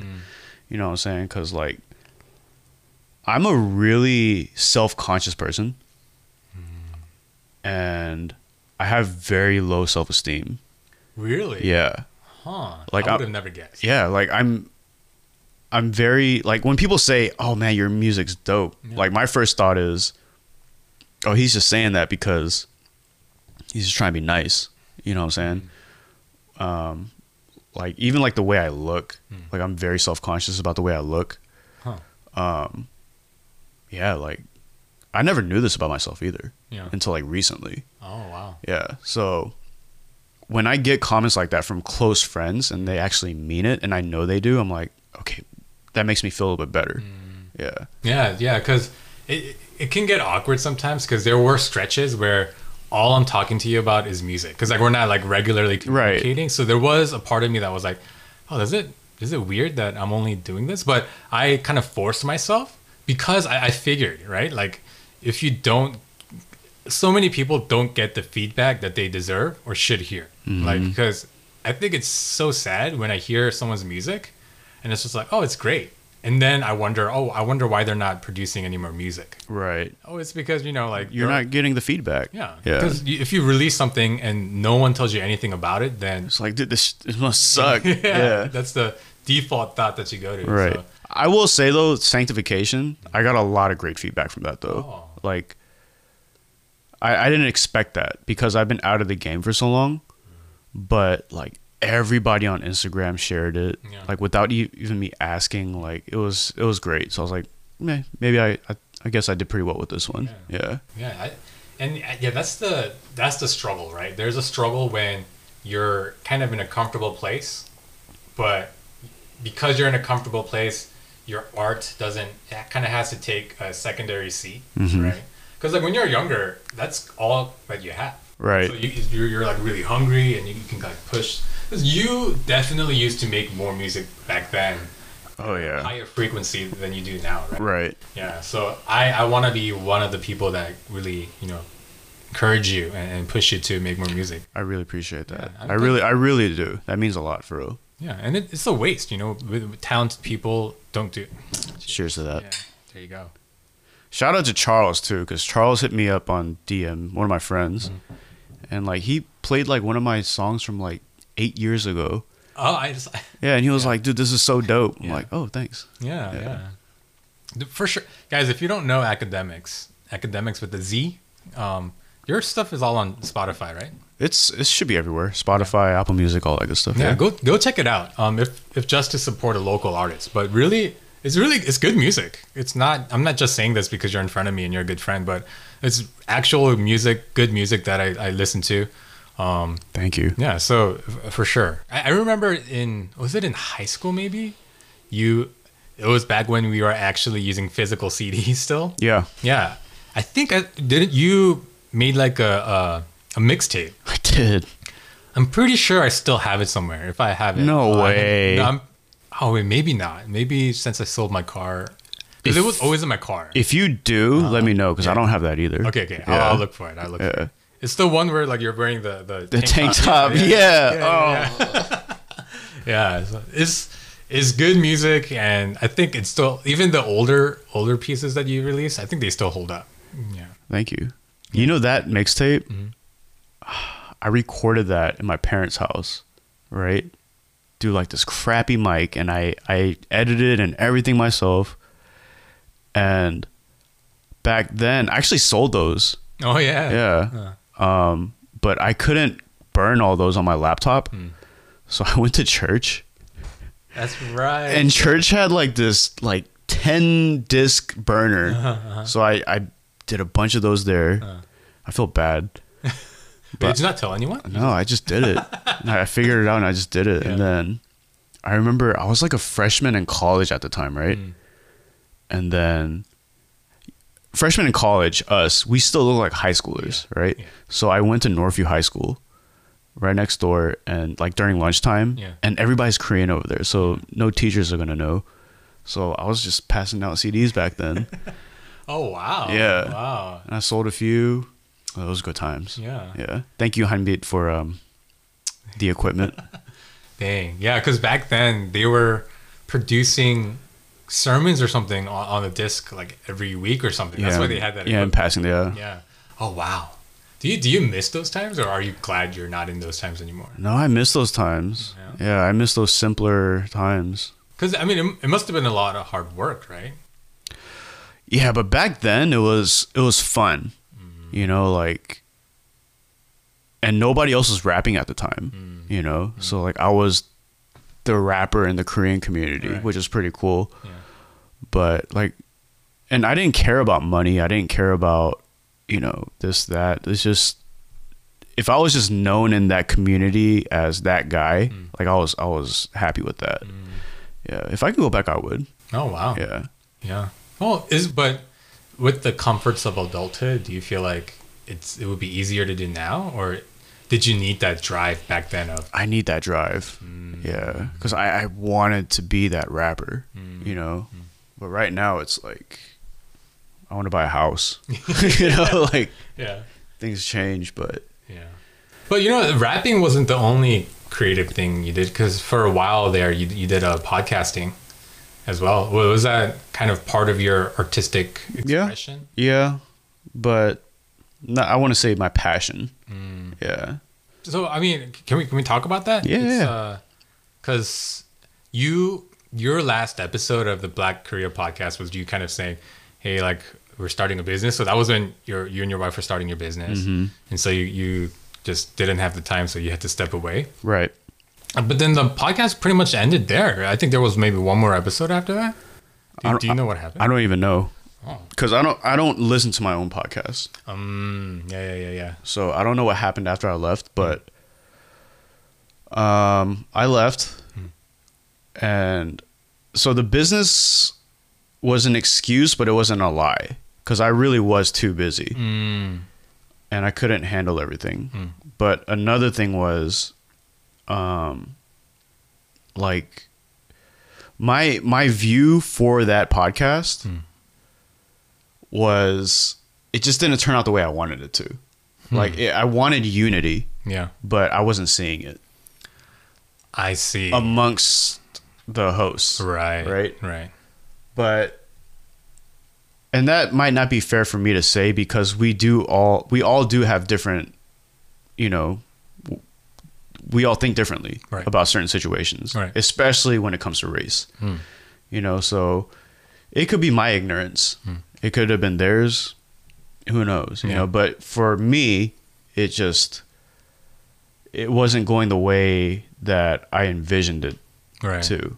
You know what i'm saying? Because like i'm a really self-conscious person. And i have very low self-esteem. Really? yeah Huh. Like, I would have never guessed. yeah like i'm i'm very like when people say oh man your music's dope Yeah. like my first thought is oh he's just saying that because he's just trying to be nice you know what i'm saying um like even like the way i look like i'm very self-conscious about the way i look Huh. um yeah like i never knew this about myself either Yeah. until like recently Oh wow. yeah. So when I get comments like that from close friends and they actually mean it and I know they do, I'm like, okay, that makes me feel a little bit better. Mm. Yeah. Yeah, yeah, because it it can get awkward sometimes because there were stretches where all I'm talking to you about is music because like we're not like regularly Right. communicating. So there was a part of me that was like, oh, is it is it weird that I'm only doing this? But I kind of forced myself because I, I figured right, like if you don't, so many people don't get the feedback that they deserve or should hear. Like mm-hmm. because I think it's so sad when I hear someone's music and it's just like, oh, it's great. And then I wonder, oh, I wonder why they're not producing any more music. Right. Oh, it's because you know, like You're not getting the feedback. yeah, Yeah. Because if you release something and no one tells you anything about it, then It's like, dude, this, this must suck. [LAUGHS] yeah, yeah. that's the default thought that you go to. Right. So, I will say though, sanctification, I got a lot of great feedback from that though. Oh. Like, I, I didn't expect that because I've been out of the game for so long, but like everybody on Instagram shared it, Yeah. like without e- even me asking. Like it was it was great. So I was like, Meh, maybe I, I I guess I did pretty well with this one. Yeah. yeah, I, and uh, yeah, that's the that's the struggle, right? There's a struggle when you're kind of in a comfortable place, but because you're in a comfortable place, your art doesn't kind of has to take a secondary seat, Mm-hmm. right? Because like when you're younger, that's all that you have. Right. So you, you're, you're like really hungry and you can like push. Because you definitely used to make more music back then, Oh yeah. higher frequency than you do now, right? Right. Yeah. So I, I want to be one of the people that really, you know, encourage you and, and push you to make more music. I really appreciate that. Yeah, I I really I really do. That means a lot for real. Yeah. And it, it's a waste, you know, talented people don't do. Cheers to that. Yeah. There you go. Shout out to Charles too, because Charles hit me up on DM, one of my friends, and like he played like one of my songs from like eight years ago, Oh, I just [LAUGHS] Yeah, and he was like, "Dude, this is so dope." I'm Yeah. like, "Oh, thanks." yeah, yeah. For sure, guys. If you don't know academics, academics with the Z, um, your stuff is all on Spotify, right? It's it should be everywhere. Spotify, Apple Music, all that good stuff. Yeah, Yeah. go go check it out. Um, if if just to support a local artist, but really, it's really it's good music. It's not. I'm not just saying this because you're in front of me and you're a good friend, but it's actual music, good music that I, I listen to. Um, Thank you. yeah, so f- for sure. I, I remember in was it in high school maybe? You, it was back when we were actually using physical [LAUGHS] CDs still. Yeah, Yeah, I think I didn't. You made like a a, a mixtape. I did. I'm pretty sure I still have it somewhere. If I have it, No Oh, way. no, I'm- oh wait, maybe not. Maybe since I sold my car, because it was always in my car. If you do, let me know because I don't have that either. Okay, okay, Yeah. I'll, I'll look for it. I'll look. For Yeah. it. It's the one where like you're wearing the the, The tank top. Yeah. yeah, oh. yeah. [LAUGHS] Yeah, so it's it's good music, and I think it's still even the older older pieces that you release. I think they still hold up. Yeah. Thank you. You know that mixtape? Mm-hmm. [SIGHS] I recorded that in my parents' house, right? Do like this crappy mic, and I I edited and everything myself. And back then, I actually sold those. Oh yeah. Yeah. Um, but I couldn't burn all those on my laptop, Hmm. so I went to church, That's right. and church had like this like ten disc burner. Uh-huh, So I I did a bunch of those there. I feel bad. But did you not tell anyone? No, I just did it. [LAUGHS] I figured it out and I just did it. And then I remember I was like a freshman in college at the time, right? Mm. And then freshman in college, us, we still look like high schoolers, right? Yeah. So I went to Northview High School right next door and like during lunchtime Yeah. and everybody's Korean over there. So no teachers are going to know. So I was just passing out CDs back then. [LAUGHS] Oh wow. Yeah. Wow. and I sold a few. Oh, those good times. Yeah. Yeah. Thank you, Hanbit, for um, the equipment. [LAUGHS] Dang. Yeah, because back then they were producing sermons or something on, on a disc like every week or something. That's why they had that. Yeah, passing, yeah. Yeah. Oh wow. Do you do you miss those times, or are you glad you're not in those times anymore? No, I miss those times. Yeah. Yeah, I miss those simpler times. Because I mean, it, it must have been a lot of hard work, right? Yeah, but back then it was it was fun. You know, like and nobody else was rapping at the time, Mm-hmm. you know? So like I was the rapper in the Korean community, Right. which is pretty cool. Yeah. But like and I didn't care about money. I didn't care about, you know, this that. It's just if I was just known in that community as that guy, Mm. like I was I was happy with that. Yeah. If I could go back I would. Oh wow. Yeah. Yeah. Well, is but with the comforts of adulthood, do you feel like it's it would be easier to do now, or did you need that drive back then of I need that drive. Mm. Yeah, because I, I wanted to be that rapper, Mm. you know. But right now it's like I want to buy a house. [LAUGHS] [LAUGHS] you know, like yeah things change, but yeah. But you know, rapping wasn't the only creative thing you did because for a while there you you did a podcasting as well. Wa- Was that kind of part of your artistic expression? yeah, but not, I want to say my passion. Mm. Yeah, So I mean, can we can we talk about that? Yeah, yeah. Because you your last episode of the Black Korea podcast was you kind of saying, "Hey, like we're starting a business." So that was when your you and your wife were starting your business, Mm-hmm. and so you you just didn't have the time, so you had to step away. right. But then the podcast pretty much ended there. I think there was maybe one more episode after that. Do, I don't- do you know what happened? I don't even know Oh. because I don't I don't listen to my own podcast, Um. Yeah. Yeah. Yeah. Yeah. so I don't know what happened after I left. But um, I left, and so the business was an excuse, but it wasn't a lie because I really was too busy. Mm. and I couldn't handle everything. Hmm. But another thing was, um, like my my view for that podcast Hmm. was it just didn't turn out the way I wanted it to. Hmm. Like it, I wanted unity, Yeah. but I wasn't seeing it I see. amongst the hosts. right. right. Right. but and that might not be fair for me to say because we do all we all do have different you know we all think differently Right. about certain situations, Right. especially when it comes to race. You know, so it could be my ignorance. It could have been theirs. Who knows? You Yeah. know, but for me, it just it wasn't going the way that I envisioned it Right. to.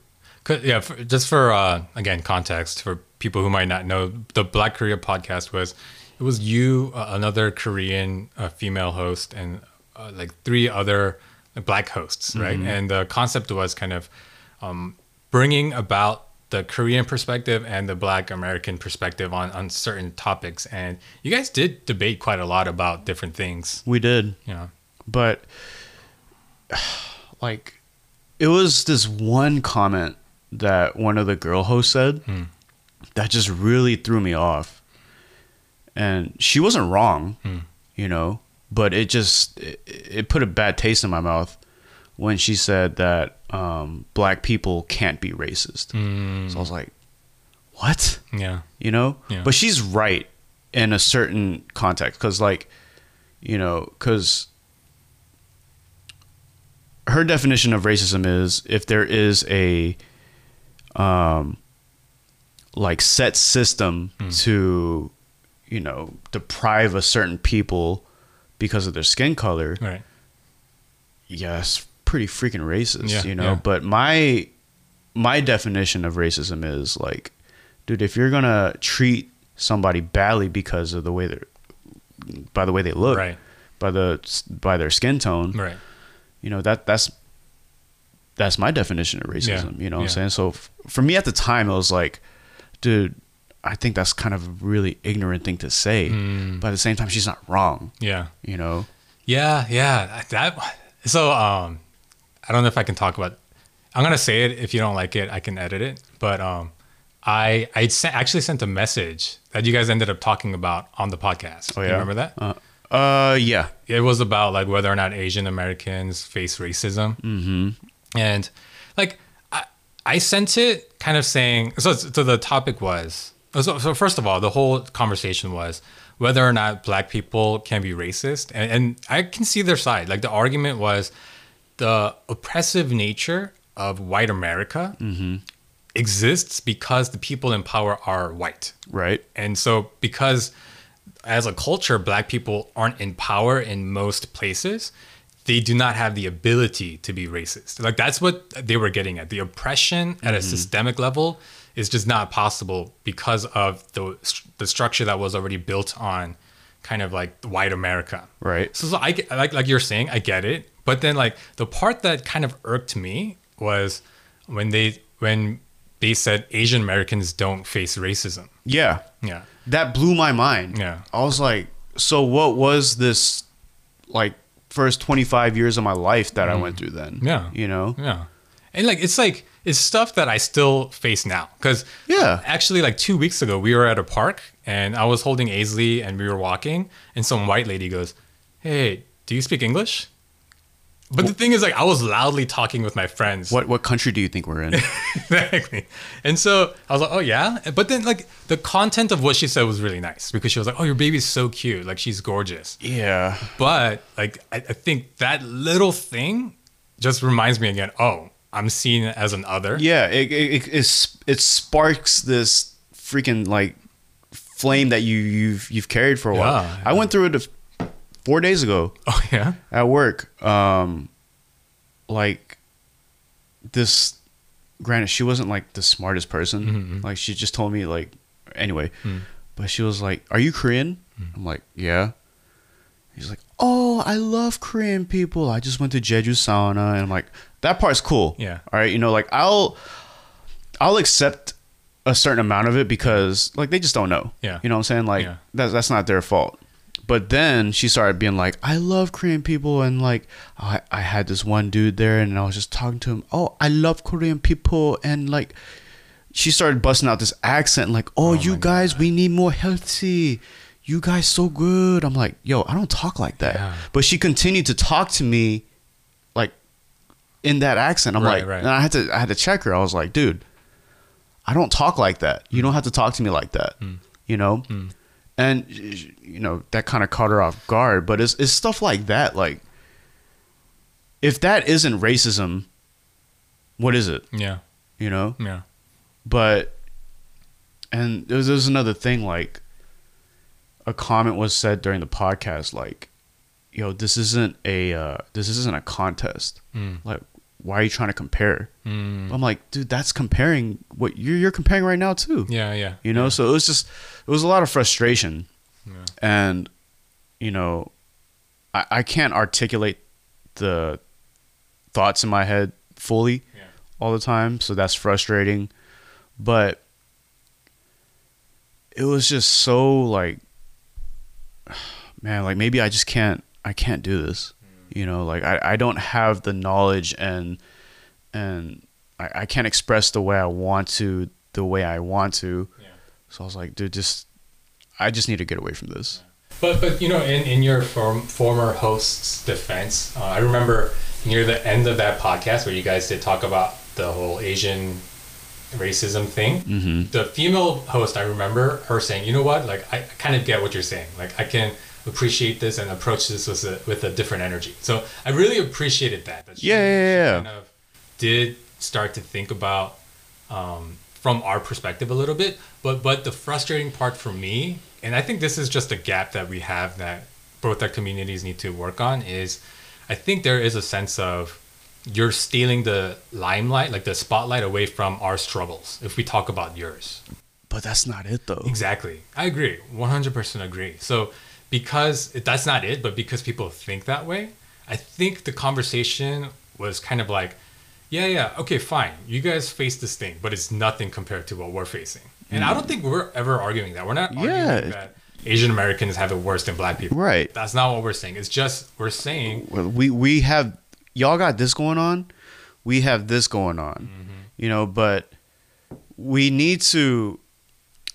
Yeah, for, just for uh, again context for people who might not know, the Black Korea podcast was it was you, uh, another Korean uh, female host, and uh, like three other black hosts, right? Mm-hmm. And the concept was kind of um, bringing about the Korean perspective and the Black American perspective on on certain topics. And you guys did debate quite a lot about different things. We did. Yeah. but [SIGHS] like it was this one comment that one of the girl hosts said hmm. that just really threw me off and she wasn't wrong hmm. you know but it just it, it put a bad taste in my mouth when she said that um, black people can't be racist. So i was like what? Yeah, you know? Yeah. but she's right in a certain context because like you know because her definition of racism is if there is a um like set system to you know deprive a certain people because of their skin color right, yes pretty freaking racist Yeah, you know? yeah. but my my definition of racism is like dude if you're gonna treat somebody badly because of the way they're by the way they look right, by the by their skin tone right. you know that that's that's my definition of racism Yeah, you know what i'm saying? So f- for me at the time it was like dude i think that's kind of a really ignorant thing to say Mm. but at the same time she's not wrong Yeah. you know Yeah, yeah. That so um I don't know if I can talk about I'm going to say it if you don't like it, I can edit it. But um I I sent, actually sent a message that you guys ended up talking about on the podcast. oh You yeah remember that? uh, uh yeah It was about like whether or not Asian Americans face racism. Mm-hmm. And like I, I sent it kind of saying so. So the topic was Uh, so. So first of all, the whole conversation was whether or not black people can be racist, and, and I can see their side. Like the argument was the oppressive nature of white America mm-hmm. exists because the people in power are white. right And so, because as a culture, black people aren't in power in most places, they do not have the ability to be racist. Like, that's what they were getting at. The oppression at a mm-hmm. systemic level is just not possible because of the, the structure that was already built on kind of like white America. right So, so I get, like like you're saying, I get it. But then like the part that kind of irked me was when they when they said Asian Americans don't face racism. yeah Yeah. that blew my mind. Yeah. I was like, so what was this like first 25 years of my life that I went through then? Mm. Yeah. You know? Yeah. And like it's like it's stuff that I still face now cuz Yeah. actually like 2 weeks ago we were at a park and I was holding Aisley and we were walking and some white lady goes, "Hey, do you speak English?" But the thing is like I was loudly talking with my friends. What what country do you think we're in? [LAUGHS] exactly. And so I was like, oh yeah. But then like the content of what she said was really nice because she was like, oh, your baby's so cute. Like she's gorgeous. yeah. But like I, I think that little thing just reminds me again, oh, I'm seen as an other. Yeah, it it, it, it sparks this freaking like flame that you you've you've carried for a while. Yeah, I went through it 4 days ago. [LAUGHS] Oh yeah. at work um like this granted she wasn't like the smartest person Mm-hmm. like she just told me like anyway but she was like are you korean Mm. i'm like yeah he's like oh i love korean people i just went to jeju sauna and i'm like that part's cool Yeah. all right you know like i'll i'll accept a certain amount of it because like they just don't know Yeah. you know what i'm saying like Yeah. that's that's not their fault but then she started being like, I love Korean people. And like, I, I had this one dude there and I was just talking to him. Oh, I love Korean people. And like, she started busting out this accent like, oh, oh you my guys, we need more healthy. You guys so good. I'm like, yo, I don't talk like that. Yeah. But she continued to talk to me in that accent. I'm Right, like, right. and I had to, I had to check her. I was like, dude, I don't talk like that. You don't have to talk to me like that. Hmm. You know? And you know, that kind of caught her off guard, but it's it's stuff like that like if that isn't racism, what is it? Yeah. You know? Yeah. But and there's there's another thing like a comment was said during the podcast like, yo, this isn't a uh, this isn't a contest. Mm. Like, why are you trying to compare? Mm. I'm like, dude, that's comparing what you're you're comparing right now too. Yeah. Yeah. You know, so it was just it was a lot of frustration, Yeah. and you know, I I can't articulate the thoughts in my head fully Yeah. all the time, so that's frustrating. But it was just so like, [SIGHS] man, like maybe I just can't I can't do this. You know, like I, I don't have the knowledge and and I, I can't express the way I want to the way I want to. Yeah. So I was like, dude, just I just need to get away from this. But but you know, in, in your form, former host's defense, uh, I remember near the end of that podcast where you guys did talk about the whole Asian racism thing. Mm-hmm. The female host, I remember her saying, "You know what? Like, I kind of get what you're saying. Like, I can appreciate this and approach this with a with a different energy." So I really appreciated that. that she- Yeah, yeah, yeah. Kind of did start to think about um, from our perspective a little bit. But but the frustrating part for me, and I think this is just a gap that we have that both our communities need to work on, is I think there is a sense of you're stealing the limelight, like the spotlight away from our struggles. If we talk about yours, But that's not it though. exactly, I agree, 100% agree. So because that's not it, but because people think that way, I think the conversation was kind of like, yeah, yeah, okay, fine. You guys face this thing, but it's nothing compared to what we're facing. And I don't think we're ever arguing that. We're not arguing Yeah. that Asian Americans have it worse than black people. Right. That's not what we're saying. It's just we're saying Well, we we have y'all got this going on we have this going on Mm-hmm. you know but we need to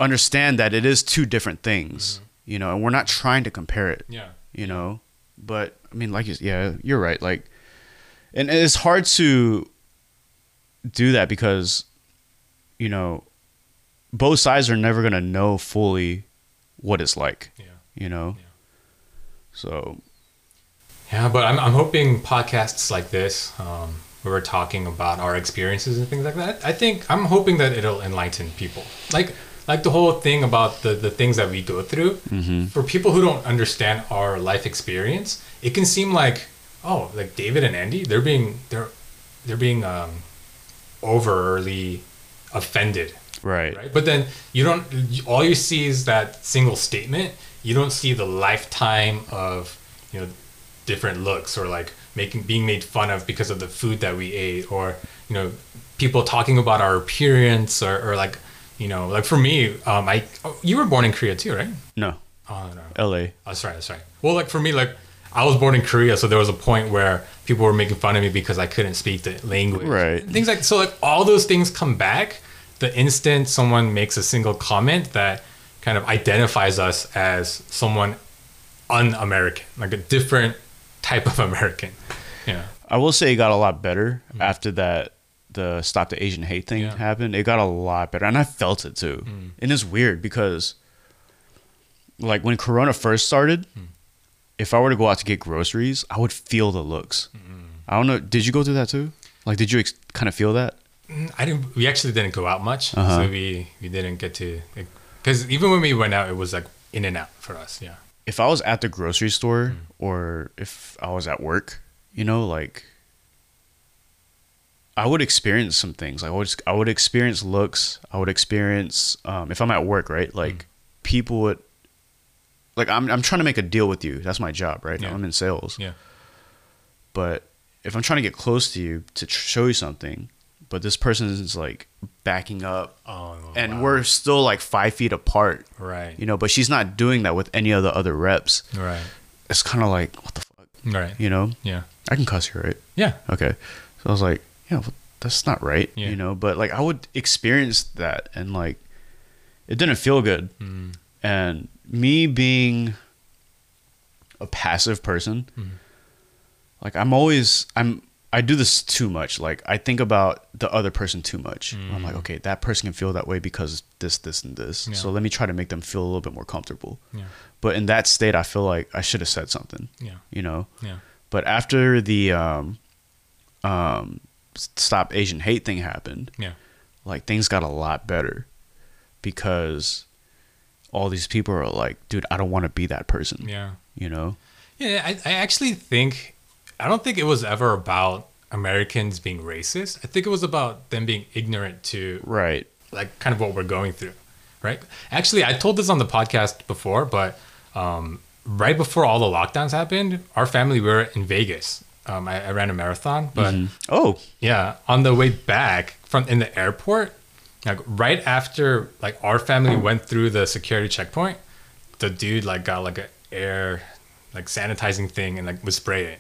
understand that it is two different things you know and we're not trying to compare it yeah. you know but i mean like yeah you're right like and it's hard to do that because you know both sides are never going to know fully what it's like Yeah. you know Yeah. so Yeah, but I'm, I'm hoping podcasts like this, um, where we're talking about our experiences and things like that, I think I'm hoping that it'll enlighten people. Like like the whole thing about the, the things that we go through. For people who don't understand our life experience, it can seem like, oh, like David and Andy, they're being they're they're being um, overly offended right, right? But then you don't. All you see is that single statement. You don't see the lifetime of you know different looks or like making being made fun of because of the food that we ate or you know people talking about our appearance or, or like you know like for me um I oh, you were born in Korea too right no oh no la Oh, that's right. That's right. Well, like for me, like I was born in Korea, so there was a point where people were making fun of me because I couldn't speak the language. Right. Things like so, like all those things come back the instant someone makes a single comment that kind of identifies us as someone un-American, like a different type of [LAUGHS] American. Yeah. I will say it got a lot better after that the stop the Asian hate thing Yeah. happened. It got a lot better, and I felt it too. Hmm. And it's weird because, like when Corona first started, hmm. if I were to go out to get groceries, I would feel the looks. Hmm. I don't know. Did you go through that too? Like, did you ex- kind of feel that? Mm, I didn't. We actually didn't go out much, Uh-huh. so we we didn't get to. Because even when we went out, it was like in and out for us. Yeah. If I was at the grocery store or if I was at work, you know, like I would experience some things. Like I would, I would experience looks. I would experience um, if I'm at work, right? Like people would, like I'm, I'm trying to make a deal with you. That's my job, right? Yeah. I'm in sales. Yeah. But if I'm trying to get close to you to tr- show you something, but this person is like backing up, Oh. and wow. we're still like five feet apart, right. you know. But she's not doing that with any of the other reps. Right. It's kind of like what the fuck, Right. you know? Yeah. I can cuss here, right? Yeah. Okay. So I was like, yeah, well, that's not right, Yeah. you know. But like, I would experience that, and like, it didn't feel good. Mm. And me being a passive person, Mhm. like I'm always I'm I do this too much. Like I think about the other person too much. I'm like, Mm. okay, that person can feel that way because this, this, and this. Yeah. So let me try to make them feel a little bit more comfortable. Yeah. But in that state, I feel like I should have said something, Yeah. you know. Yeah. But after the um, um, Stop Asian Hate thing happened, Yeah. like things got a lot better because all these people are like, dude, I don't want to be that person. Yeah. You know? Yeah, I, I actually think I don't think it was ever about Americans being racist. I think it was about them being ignorant to Right. like kind of what we're going through, right? Actually, I told this on the podcast before, but um, right before all the lockdowns happened, our family we were in Vegas. Um, I, I ran a marathon, but Oh, yeah, on the way back from in the airport, like right after like our family went through the security checkpoint, the dude like got like a air like sanitizing thing and like was spraying.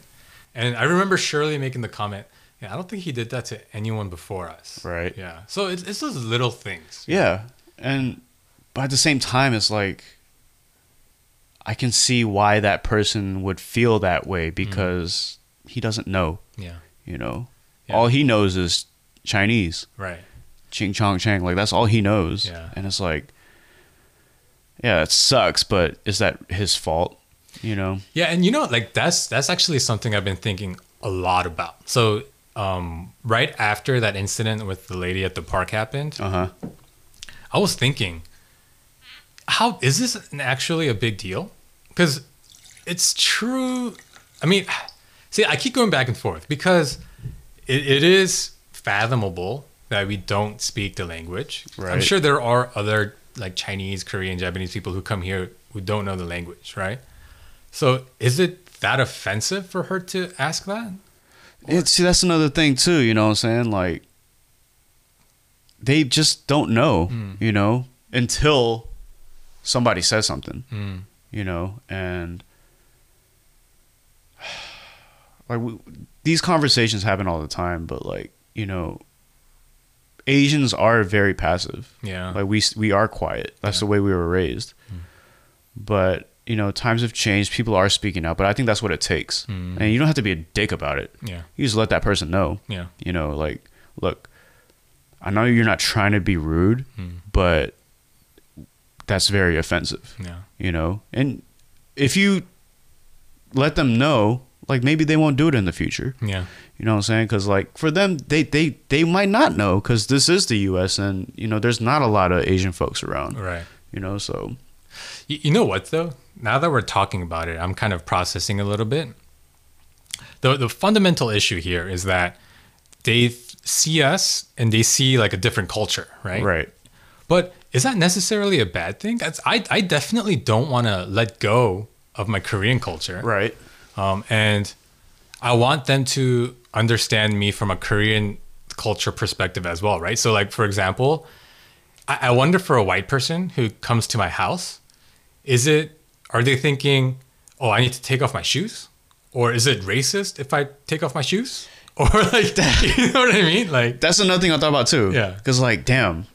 And I remember Shirley making the comment, yeah, I don't think he did that to anyone before us. Right. Yeah. So it's, it's those little things. Yeah, and but at the same time, it's like I can see why that person would feel that way because he doesn't know. Yeah. You know, Yeah. all he knows is Chinese, Right. Ching Chong Chang. Like that's all he knows. Yeah. and it's like, yeah, it sucks, but is that his fault? You know? Yeah, and you know, like that's that's actually something I've been thinking a lot about. So, um, right after that incident with the lady at the park happened, Uh huh. I was thinking, how is this an- actually a big deal? Because it's true. I mean, see, I keep going back and forth because it, it is fathomable that we don't speak the language. I'm sure there are other like Chinese, Korean, Japanese people who come here who don't know the language, right? So is it that offensive for her to ask that? It, see, that's another thing too. You know what I'm saying? Like, they just don't know. Mm. You know, until somebody says something. Mm. You know, and like we, these conversations happen all the time. But like, you know, Asians are very passive. Yeah. Like we we are quiet. That's the way we were raised. But you know, times have changed. People are speaking out, but I think that's what it takes. Mm. And you don't have to be a dick about it. yeah. You just let that person know. Yeah. You know, like, look, I know you're not trying to be rude, Mm. but that's very offensive. Yeah. You know, and if you let them know, like maybe they won't do it in the future. Yeah. You know what I'm saying? Because like for them, they they they might not know because this is the U.S. and you know there's not a lot of Asian folks around. Right. You know, so You, you know what though? Now that we're talking about it, I'm kind of processing a little bit. The the fundamental issue here is that they see us and they see like a different culture, right? right. But is that necessarily a bad thing? That's I I definitely don't want to let go of my Korean culture. Right. Um, and I want them to understand me from a Korean culture perspective as well, right? So, like for example, I, I wonder for a white person who comes to my house, is it are they thinking, oh, I need to take off my shoes, or is it racist if I take off my shoes, [LAUGHS] or like [LAUGHS] that. you know what I mean? Like, That's another thing I thought about too. Yeah. Because like, damn,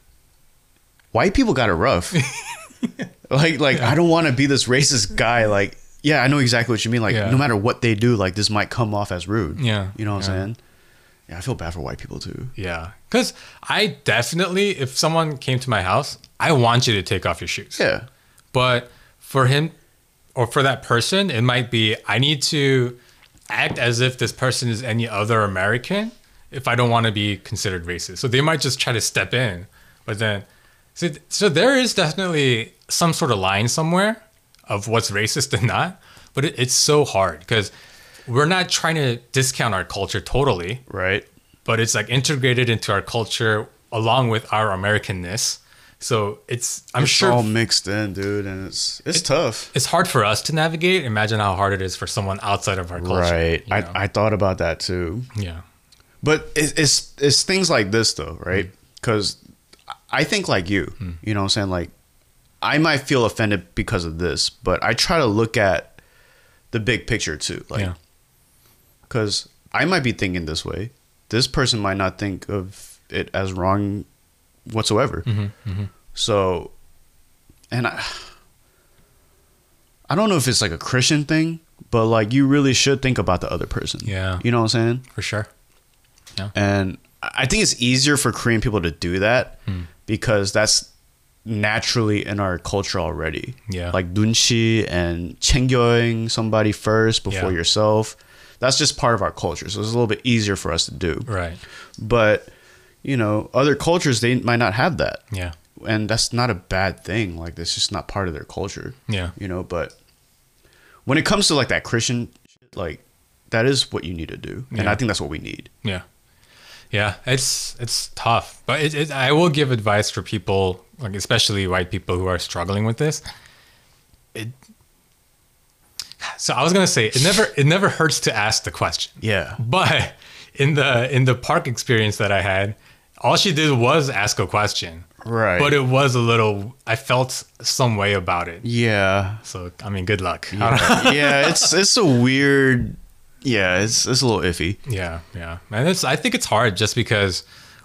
white people got it rough. [LAUGHS] like, like I don't want to be this racist guy. Like, yeah, I know exactly what you mean. Like, Yeah. no matter what they do, like this might come off as rude. Yeah. You know what Yeah. I'm saying? Yeah, I feel bad for white people too. yeah, because I definitely, if someone came to my house, I want you to take off your shoes. Yeah. But for him or for that person, it might be I need to act as if this person is any other American if I don't want to be considered racist. So they might just try to step in. But then, so, so there is definitely some sort of line somewhere of what's racist and not. But it, it's so hard because we're not trying to discount our culture totally, Right. but it's like integrated into our culture along with our Americanness. So it's I'm it's sure all mixed in, dude, and it's it's tough. it's hard for us to navigate. Imagine how hard it is for someone outside of our culture. Right. you know? I, I thought about that too. yeah. But it's it's, it's things like this though, right? Mm. Because I think like you, you know what I'm saying? Like I might feel offended because of this, but I try to look at the big picture too. Like yeah. because I might be thinking this way. This person might not think of it as wrong whatsoever. Mm-hmm, So, and I, I don't know if it's like a Christian thing, but like you really should think about the other person. Yeah. You know what I'm saying? For sure. Yeah. And I think it's easier for Korean people to do that Hmm. because that's naturally in our culture already. Yeah. Like nunchi and 챙겨ing somebody first before Yeah. yourself. that's just part of our culture. So it's a little bit easier for us to do. Right. But you know, other cultures they might not have that, Yeah. and that's not a bad thing. Like that's just not part of their culture. Yeah. You know, but when it comes to like that Christian, shit, like that is what you need to do, and I think that's what we need. Yeah. Yeah, it's it's tough, but it, it, I will give advice for people, like especially white people who are struggling with this. It. So I was gonna say it never it never hurts to ask the question, Yeah. but in the in the park experience that I had, all she did was ask a question, Right. but it was a little. I felt some way about it. yeah. So I mean, good luck. Yeah, [LAUGHS] yeah, it's it's a weird. Yeah, it's it's a little iffy. Yeah, yeah, and it's. I think it's hard just because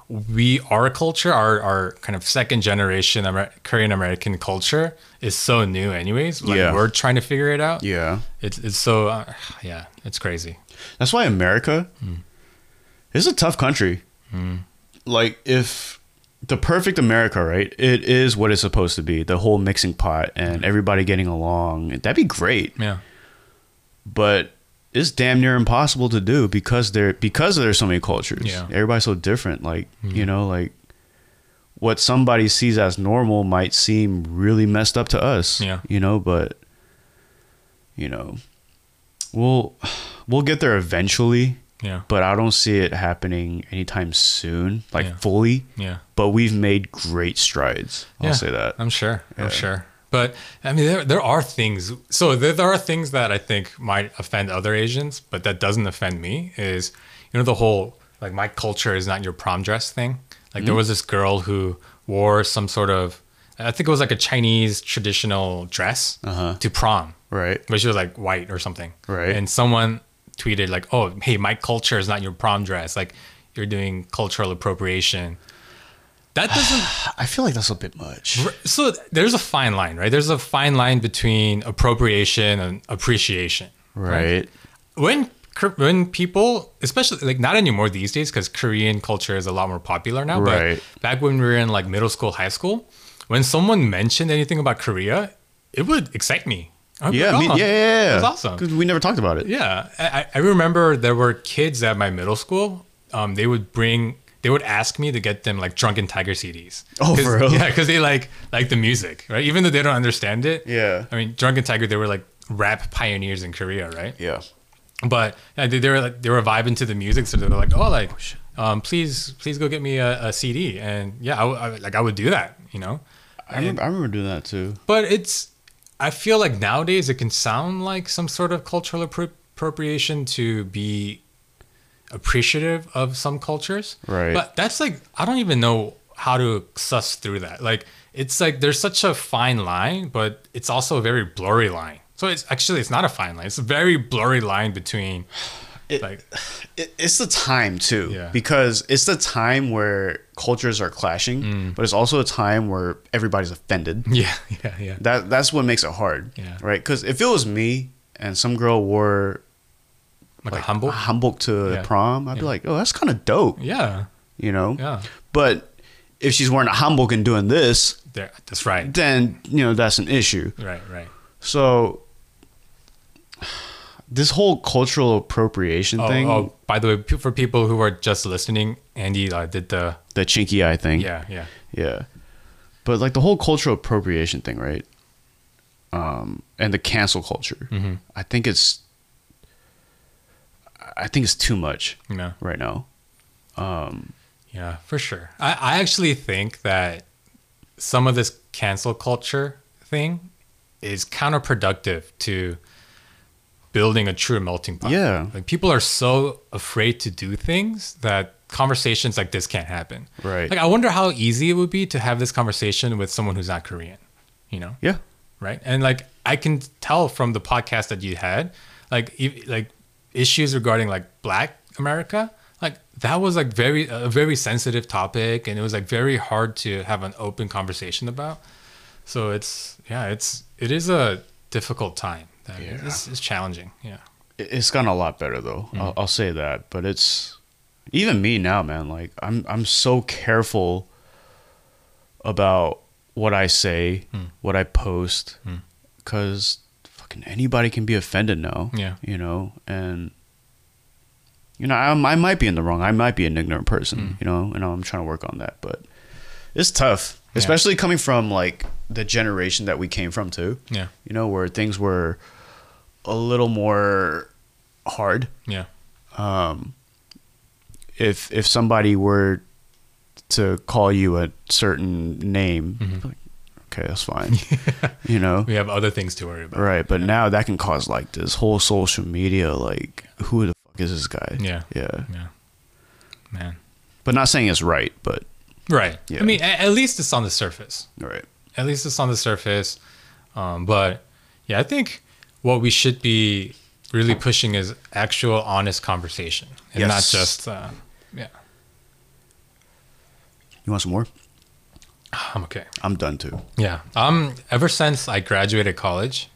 we our culture, our our kind of second generation Amer- Korean American culture is so new, anyways. Like Yeah. we're trying to figure it out. Yeah, It's it's so uh, [SIGHS] yeah, it's crazy. that's why America Hmm. is a tough country. Like if the perfect America, right? It is what it's supposed to be. The whole mixing pot and everybody getting along. That'd be great. Yeah, but it's damn near impossible to do because there because there's so many cultures. Yeah. Everybody's so different. Like you mm-hmm. know, like what somebody sees as normal might seem really messed up to us. Yeah. You know, but you know, we'll we'll get there eventually. yeah, But I don't see it happening anytime soon, like Yeah. fully. yeah. But we've made great strides. I'll Yeah, say that. I'm sure. Yeah. I'm sure. But I mean, there, there are things. So there, there are things that I think might offend other Asians, but that doesn't offend me. Is you know the whole like my culture is not your prom dress thing. Like there was this girl who wore some sort of I think it was like a Chinese traditional dress Uh-huh. to prom, Right. but she was like white or something. Right. And someone tweeted like, "Oh, hey, my culture is not your prom dress. Like you're doing cultural appropriation." That doesn't [SIGHS] I feel like that's a bit much. so there's a fine line, right? There's a fine line between appropriation and appreciation. Right. When when people, especially like not anymore these days, because Korean culture is a lot more popular now. Right. But back when we were in like middle school, high school, when someone mentioned anything about Korea, it would excite me. I'd Yeah, like, me, "Oh, yeah, yeah, yeah. That's awesome. Because we never talked about it. Yeah, I, I remember there were kids at my middle school. Um, they would bring, they would ask me to get them like Drunken Tiger CDs. Oh, for real? Yeah, because they like like the music, right? Even though they don't understand it. Yeah. I mean, Drunken Tiger, they were like rap pioneers in Korea, right? Yeah. But yeah, they, they were like they were vibing to the music, so they were like, oh, like, um, please, please go get me a, a CD, and yeah, I, would- I like I would do that, you know. I remember, I remember doing that too. But it's, I feel like nowadays it can sound like some sort of cultural appro- appropriation to be appreciative of some cultures. Right. But that's like, I don't even know how to suss through that. Like, it's like there's such a fine line, but it's also a very blurry line. So it's actually, it's not a fine line. It's a very blurry line between, It- like, It, it's the time too, Yeah. because it's the time where cultures are clashing, mm. but it's also a time where everybody's offended. [LAUGHS] yeah, yeah, yeah. That that's what makes it hard, Yeah. right? Because if it was me and some girl wore Like, like a humble. hanbok to Yeah. prom, I'd be like, oh, that's kind of dope, Yeah, you know. yeah. But if she's wearing a hanbok and doing this, There, that's right. then you know that's an issue. Right, right. So this whole cultural appropriation Oh, thing, oh, by the way, for people who are just listening, Andy uh, did the the chinky eye thing, yeah, yeah, Yeah. But like the whole cultural appropriation thing, right? Um, and the cancel culture. Mhm. I think it's I think it's too much know, right now. Um, yeah, for sure. I, I actually think that some of this cancel culture thing is counterproductive to building a true melting pot. Yeah. like people are so afraid to do things that conversations like this can't happen. Right. Like I wonder how easy it would be to have this conversation with someone who's not Korean. You know. yeah. right? And like I can tell from the podcast that you had, like e- like issues regarding like Black America, like that was like very a very sensitive topic, and it was like very hard to have an open conversation about. So it's yeah, it's it is a difficult time. That Yeah. it's, it's challenging. Yeah. It- It's gotten a lot better though. Mm. I'll, I'll say that. But it's even me now, man. Like I'm I'm so careful about what I say, Hmm. what I post, because fucking anybody can be offended now. Yeah. You know, and you know, I, I might be in the wrong. I might be an ignorant person, Mm. you know, and I'm trying to work on that. But it's tough, especially coming from like the generation that we came from too. Yeah. You know, where things were a little more hard. Yeah. Um, if if somebody were to call you a certain name, Mm-hmm. like, okay, that's fine. [LAUGHS] you know, We have other things to worry about. right? But now that can cause like this whole social media, like who the fuck is this guy? Yeah. yeah. Yeah. Man. But not saying it's right, but Right. Yeah. I mean, at least it's on the surface. right. At least it's on the surface. Um, but yeah, I think what we should be really pushing is actual honest conversation and not just, uh, yeah, You want some more? [SIGHS] I'm okay. I'm done too. Yeah. Um, ever since I graduated college,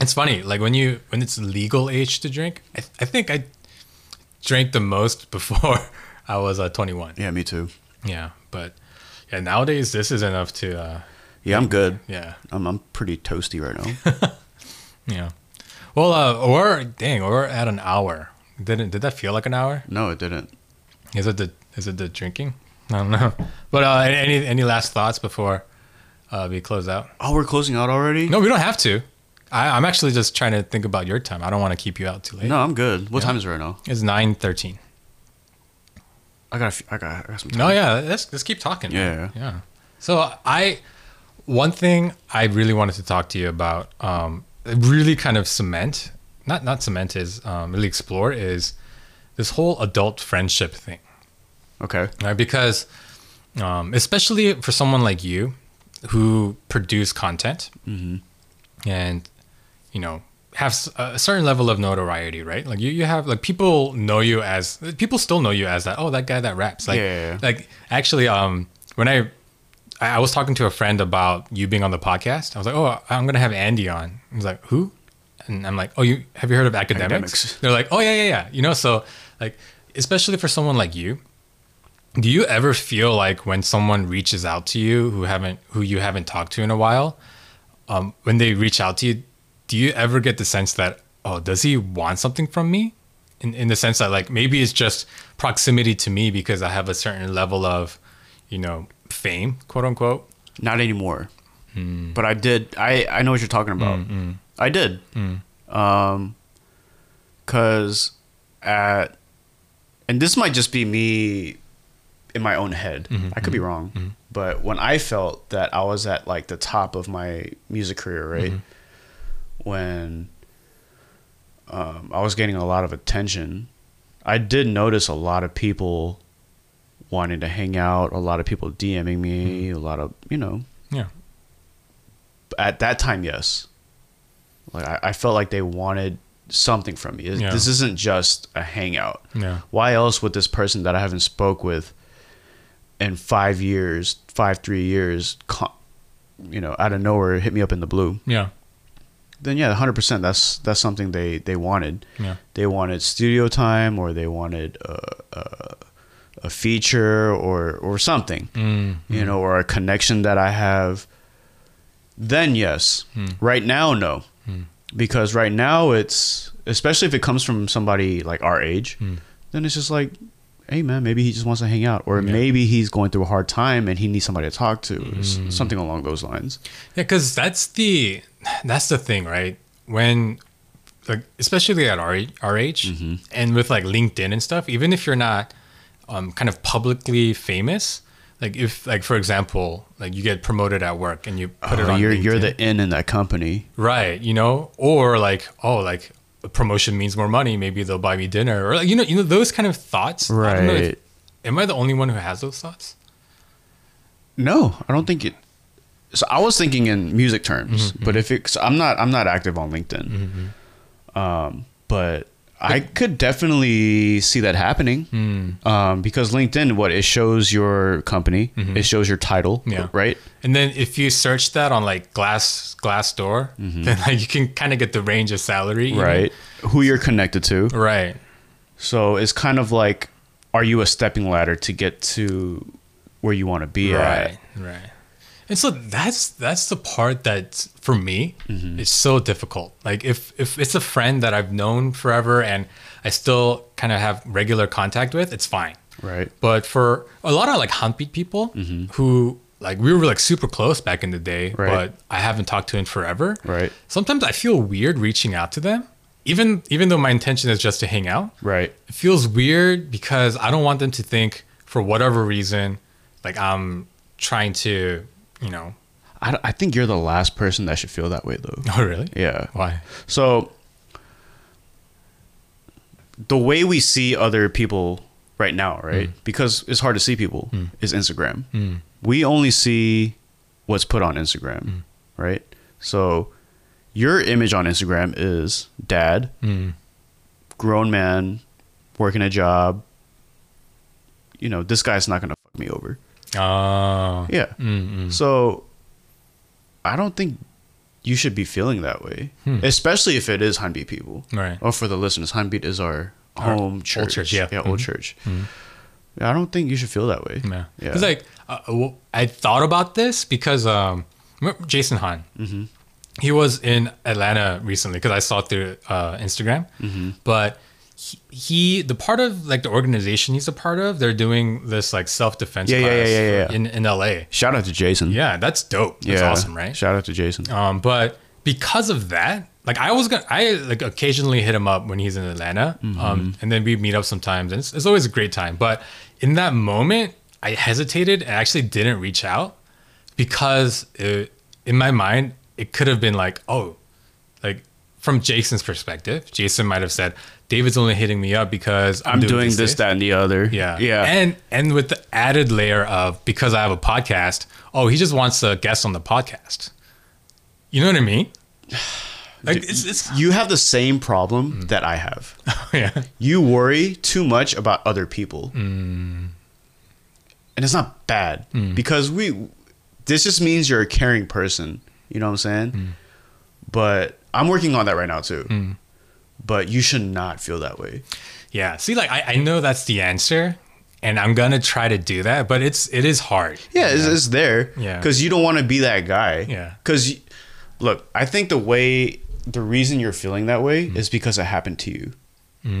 it's funny, like when you, when it's legal age to drink, I, I think I drank the most [LAUGHS] before I was uh, 21. Yeah, me too. Yeah. But yeah, nowadays this is enough to, uh, Yeah, I'm good. yeah. I'm I'm pretty toasty right now. [LAUGHS] Yeah. Well, uh, or dang, or at an hour. Didn't did that feel like an hour? no, it didn't. Is it the is it the drinking? I don't know. But uh, any any last thoughts before uh, we close out? Oh, we're closing out already? No, we don't have to. I, I'm actually just trying to think about your time. I don't want to keep you out too late. No, I'm good. What Yeah. time is it right now? It's nine thirteen. I got a few, I got I got some time. No, yeah, let's let's keep talking. man. Yeah. yeah. So I, one thing I really wanted to talk to you about, um, really kind of cement, not not cement is um, really explore is this whole adult friendship thing, Okay. right? Because, um, especially for someone like you, who produce content, and you know have a certain level of notoriety, right? Like you, you have like people know you as people still know you as that. Oh, that guy that raps. Like, Yeah, like actually, um, when I I was talking to a friend about you being on the podcast, I was like, oh, I'm gonna have Andy on. He was like, who? And I'm like, oh, you have you heard of academics? Academics. They're like, oh yeah, yeah, yeah. You know, so like, especially for someone like you, do you ever feel like when someone reaches out to you who haven't who you haven't talked to in a while, um, when they reach out to you, do you ever get the sense that oh, does he want something from me? In in the sense that like maybe it's just proximity to me because I have a certain level of, you know, fame, quote unquote. Not anymore. But I did. I I know what you're talking about. I did. Hmm. Um, cause at, and this might just be me in my own head. Mm-hmm, I could be wrong. But when I felt that I was at like the top of my music career, right? Mm-hmm. When um, I was getting a lot of attention, I did notice a lot of people wanting to hang out, a lot of people DMing me, Mm-hmm. a lot of, you know, Yeah. at that time, yes. Like I, I felt like they wanted something from me. Yeah. This isn't just a hangout. Yeah. Why else would this person that I haven't spoke with in five years, five three years, you know, out of nowhere hit me up in the blue? Yeah. Then yeah, hundred percent. That's that's something they they wanted. Yeah. They wanted studio time, or they wanted a, a, a feature, or or something mm, mm. you know, or a connection that I have, then yes. Hmm. Right now, no. Hmm. Because right now, it's, especially if it comes from somebody like our age, hmm. then it's just like, hey, man, maybe he just wants to hang out. Or Yeah. maybe he's going through a hard time and he needs somebody to talk to. s- Something along those lines. Yeah, because that's the that's the thing, right? When like especially at our our age and with like LinkedIn and stuff, even if you're not um, kind of publicly famous, like if like for example, like you get promoted at work and you put it Oh, on you're, you're the in in that company. right, you know, or like oh like promotion means more money, maybe they'll buy me dinner, or like, you know you know those kind of thoughts. I if- Right. am I the only one who has those thoughts? No, I don't think it. So I was thinking in music terms, mm-hmm, but mm-hmm. if it's, I'm not, I'm not active on LinkedIn. Mm-hmm, um, but I could definitely see that happening. Hmm. Um, because LinkedIn, what it shows your company, mm-hmm. it shows your title, Yeah. right? And then if you search that on like Glass Glassdoor, mm-hmm. then like you can kind of get the range of salary, you know? Right. Who you're connected to. Right. So it's kind of like, are you a stepping ladder to get to where you want to be Right. at? Right. And so that's that's the part that for me Mm-hmm. is so difficult. Like if if it's a friend that I've known forever and I still kind of have regular contact with, it's fine. Right. But for a lot of like Hanbeat people who like we were like super close back in the day, Mm-hmm. Right. but I haven't talked to in forever. Right. Sometimes I feel weird reaching out to them, even even though my intention is just to hang out. Right. It feels weird because I don't want them to think for whatever reason, like I'm trying to, you know. I, I think you're the last person that should feel that way though. Oh really? Yeah. Why? So the way we see other people right now, right? Hmm. Because it's hard to see people hmm. is Instagram. Hmm. We only see what's put on Instagram, right? So your image on Instagram is dad, grown man, working a job. You know, this guy's not gonna fuck me over. Oh. Yeah. So I don't think you should be feeling that way, especially if it is Hanbeat people. Right. Or for the listeners, Hanbeat is our Our home old church. church, yeah. Yeah, old church. Yeah, I don't think you should feel that way. Yeah. Yeah. Because like uh, I thought about this because um, Jason Han. Mm-hmm. He was in Atlanta recently because I saw through uh, Instagram. Mm-hmm. But he, he, the part of like the organization he's a part of, they're doing this like self defense Yeah, yeah, class yeah, yeah, yeah. in in LA. Shout out to Jason. Yeah, that's dope. That's yeah. awesome, right? Shout out to Jason. Um, but because of that, like I was gonna, I like occasionally hit him up when he's in Atlanta, um, and then we meet up sometimes, and it's, it's always a great time. But in that moment, I hesitated and actually didn't reach out because it, in my mind, it could have been like, oh, like from Jason's perspective, Jason might have said, David's only hitting me up because I'm, I'm doing these this, things." that, and the other. Yeah. Yeah. And and with the added layer of because I have a podcast, oh, he just wants a guest on the podcast. You know what I mean? [SIGHS] Like it's, it's you have the same Mm. problem that I have. [LAUGHS] yeah. You worry too much about other people. Mm. And it's not bad because we this just means you're a caring person, you know what I'm saying? Mm. But I'm working on that right now too. But you should not feel that way. Yeah. See, like I, I know that's the answer and I'm gonna try to do that, but it's it is hard. Yeah, it's, it's there. Yeah. Because you don't want to be that guy. Yeah. Because, look, I think the way, the reason you're feeling that way Mm. is because it happened to you,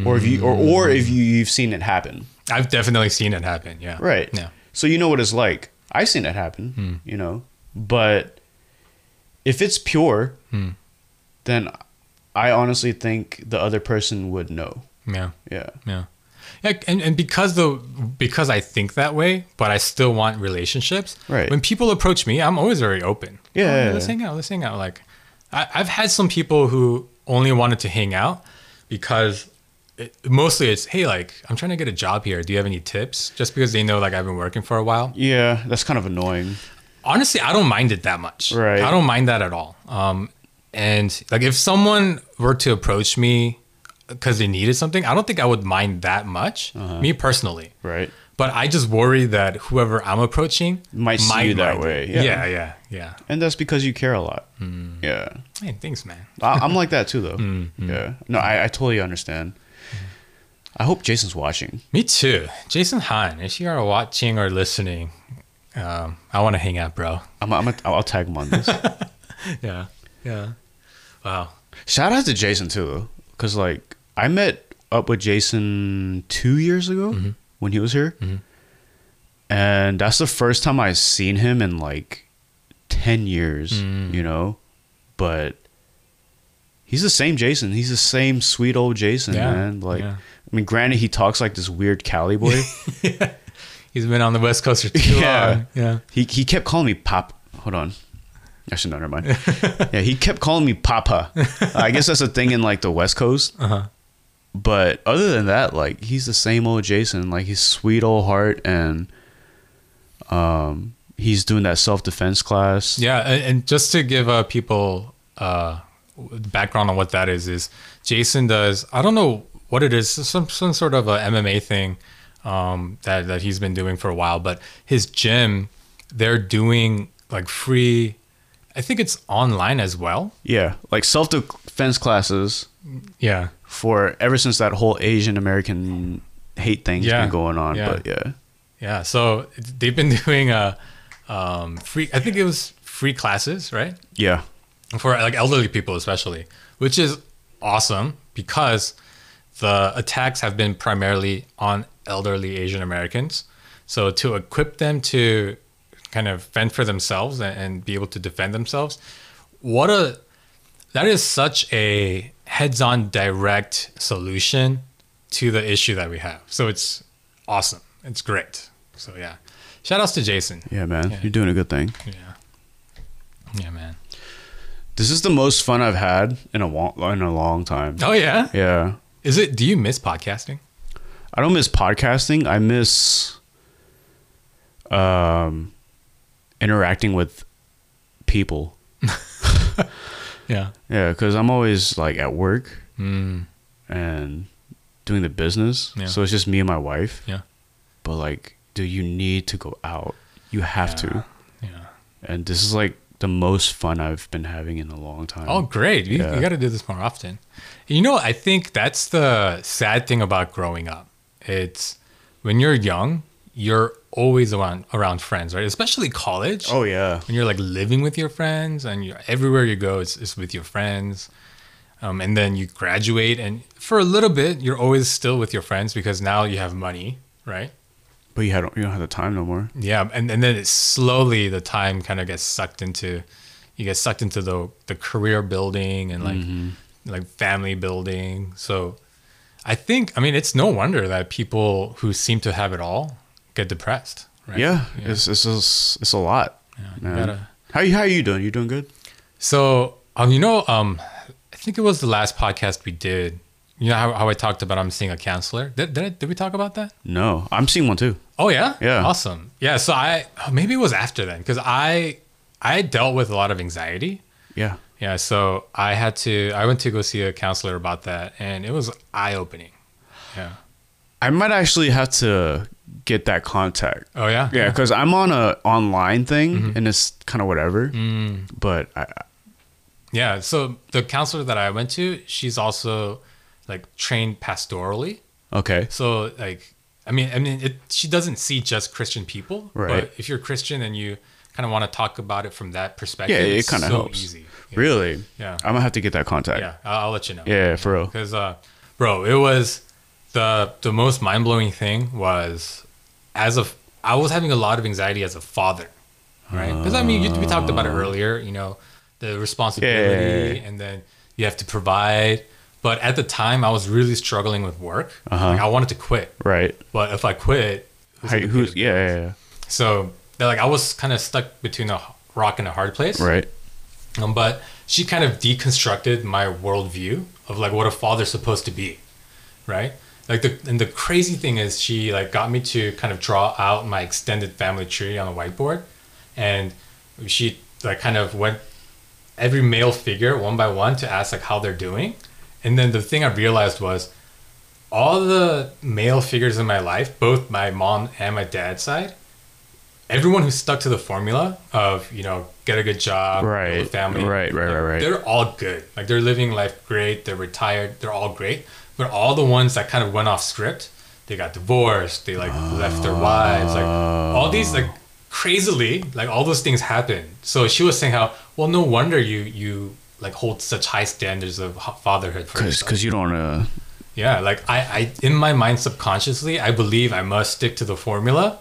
or if you, or or if you you've seen it happen. I've definitely seen it happen. Yeah. Right. Yeah. So you know what it's like. I've seen it happen. Hmm. You know, but if it's pure, Hmm. then I honestly think the other person would know. Yeah. Yeah. Yeah. Yeah, and, and because the because I think that way, but I still want relationships. Right. When people approach me, I'm always very open. Yeah, Oh, yeah, let's hang out. Let's hang out. Like, I, I've had some people who only wanted to hang out because it, mostly it's hey, like I'm trying to get a job here. Do you have any tips? Just because they know like I've been working for a while. Yeah, that's kind of annoying. Honestly, I don't mind it that much. Right. I don't mind that at all. Um, and like if someone were to approach me because they needed something, I don't think I would mind that much. Uh-huh. Me personally. Right. But I just worry that whoever I'm approaching Might see you that way, yeah. Yeah, yeah, yeah. And that's because you care a lot. Hmm. Yeah. Hey, thanks, man. I, I'm like that too, though. [LAUGHS] Hmm, Yeah. No, I, I totally understand. I hope Jason's watching. Me too. Jason Han, if you are watching or listening, um, I want to hang out, bro. I'm, I'm, I'll tag him on this. [LAUGHS] Yeah, yeah. Wow. Shout out to Jason too, though, because like I met up with Jason two years ago Mm-hmm. when he was here, and that's the first time I've seen him in like ten years. Mm. You know, but he's the same Jason. He's the same sweet old Jason, Yeah, man. Like, yeah. I mean, granted, he talks like this weird Cali boy. [LAUGHS] He's been on the West Coast for too [LAUGHS] Yeah. long. Yeah. He he kept calling me pop. Hold on. Actually, no, never mind. [LAUGHS] yeah, he kept calling me Papa. I guess that's a thing in like the West Coast. Uh-huh. But other than that, like he's the same old Jason. Like he's sweet old heart, and um, he's doing that self defense class. Yeah, and, and just to give uh, people uh, background on what that is, is Jason does. I don't know what it is, some some sort of a MMA thing um, that that he's been doing for a while. But his gym, they're doing like free. I think it's online as well. Yeah, like self defense classes Yeah, for ever since that whole Asian American hate thing's Yeah. been going on. Yeah. But yeah, yeah. So they've been [LAUGHS] doing uh, um, free. I think it was free classes, right? Yeah. for like elderly people especially which is awesome because the attacks have been primarily on elderly asian americans so to equip them to kind of fend for themselves and, and be able to defend themselves what a that is such a heads-on direct solution to the issue that we have so it's awesome it's great so yeah shout outs to jason Yeah, man. Yeah. You're doing a good thing. yeah yeah man This is the most fun I've had in a long, in a long time. oh yeah Yeah. Is it? Do you miss podcasting? I don't miss podcasting. I miss um interacting with people. [LAUGHS] Yeah. Yeah, cuz I'm always like at work Mm, and doing the business. Yeah. So it's just me and my wife. yeah. But like, do you need to go out? You have to. Yeah. And this is like the most fun I've been having in a long time. Oh, great! You, Yeah. you got to do this more often. You know, I think that's the sad thing about growing up. It's when you're young, you're always around around friends, right? Especially college. Oh yeah. when you're like living with your friends and you're everywhere you go it's, it's with your friends um, and then you graduate and for a little bit you're always still with your friends because now you have money right But you had you don't have the time no more. yeah and, and then it's slowly the time kind of gets sucked into you get sucked into the the career building and like like family building so i think i mean it's no wonder that people who seem to have it all get depressed right Yeah, It's, it's it's it's a lot. Yeah, you gotta How you how you doing? You doing good? So, um, you know, um, I think it was the last podcast we did. You know how, how I talked about I'm seeing a counselor. Did did, I, did we talk about that? No, I'm seeing one too. Oh yeah, Yeah. awesome. Yeah, so I maybe it was after then because I I dealt with a lot of anxiety. Yeah. Yeah, so I had to I went to go see a counselor about that, and it was eye opening. Yeah. I might actually have to get that contact. Oh yeah. Yeah, because I'm on a online thing Mm-hmm. and it's kind of whatever. Mm. But I, Yeah. So the counselor that I went to, she's also like trained pastorally. okay, So like, I mean, I mean, it, she doesn't see just Christian people, Right. But if you're Christian and you kind of want to talk about it from that perspective, Yeah, it kinda so helps. Easy. Yeah. really? Yeah. I'm gonna have to get that contact. Yeah, I'll, I'll let you know. Yeah, for real. Because, uh, bro, it was the the most mind blowing thing was as a I was having a lot of anxiety as a father, right? Because I mean, you, we talked about it earlier. You know, the responsibility, Yeah. and then you have to provide. But at the time, I was really struggling with work. Uh-huh. Like I wanted to quit, Right. but if I quit, who's who's yeah, yeah, yeah. So like I was kind of stuck between a rock and a hard place. Right. Um, but she kind of deconstructed my worldview of like what a father's supposed to be, right? Like the and the crazy thing is she like got me to kind of draw out my extended family tree on a whiteboard, and she like kind of went every male figure one by one to ask like how they're doing, and then the thing I realized was all the male figures in my life, both my mom and my dad's side, everyone who stuck to the formula of you know get a good job, Right. family, Right, right, right, right. They're all good. Like they're living life great. They're retired. They're all great. But all the ones that kind of went off script, they got divorced. They like left their wives. Like all these like crazily, like all those things happen. So she was saying how well, no wonder you you like hold such high standards of fatherhood for Because because you don't uh Yeah, like I, I in my mind subconsciously, I believe I must stick to the formula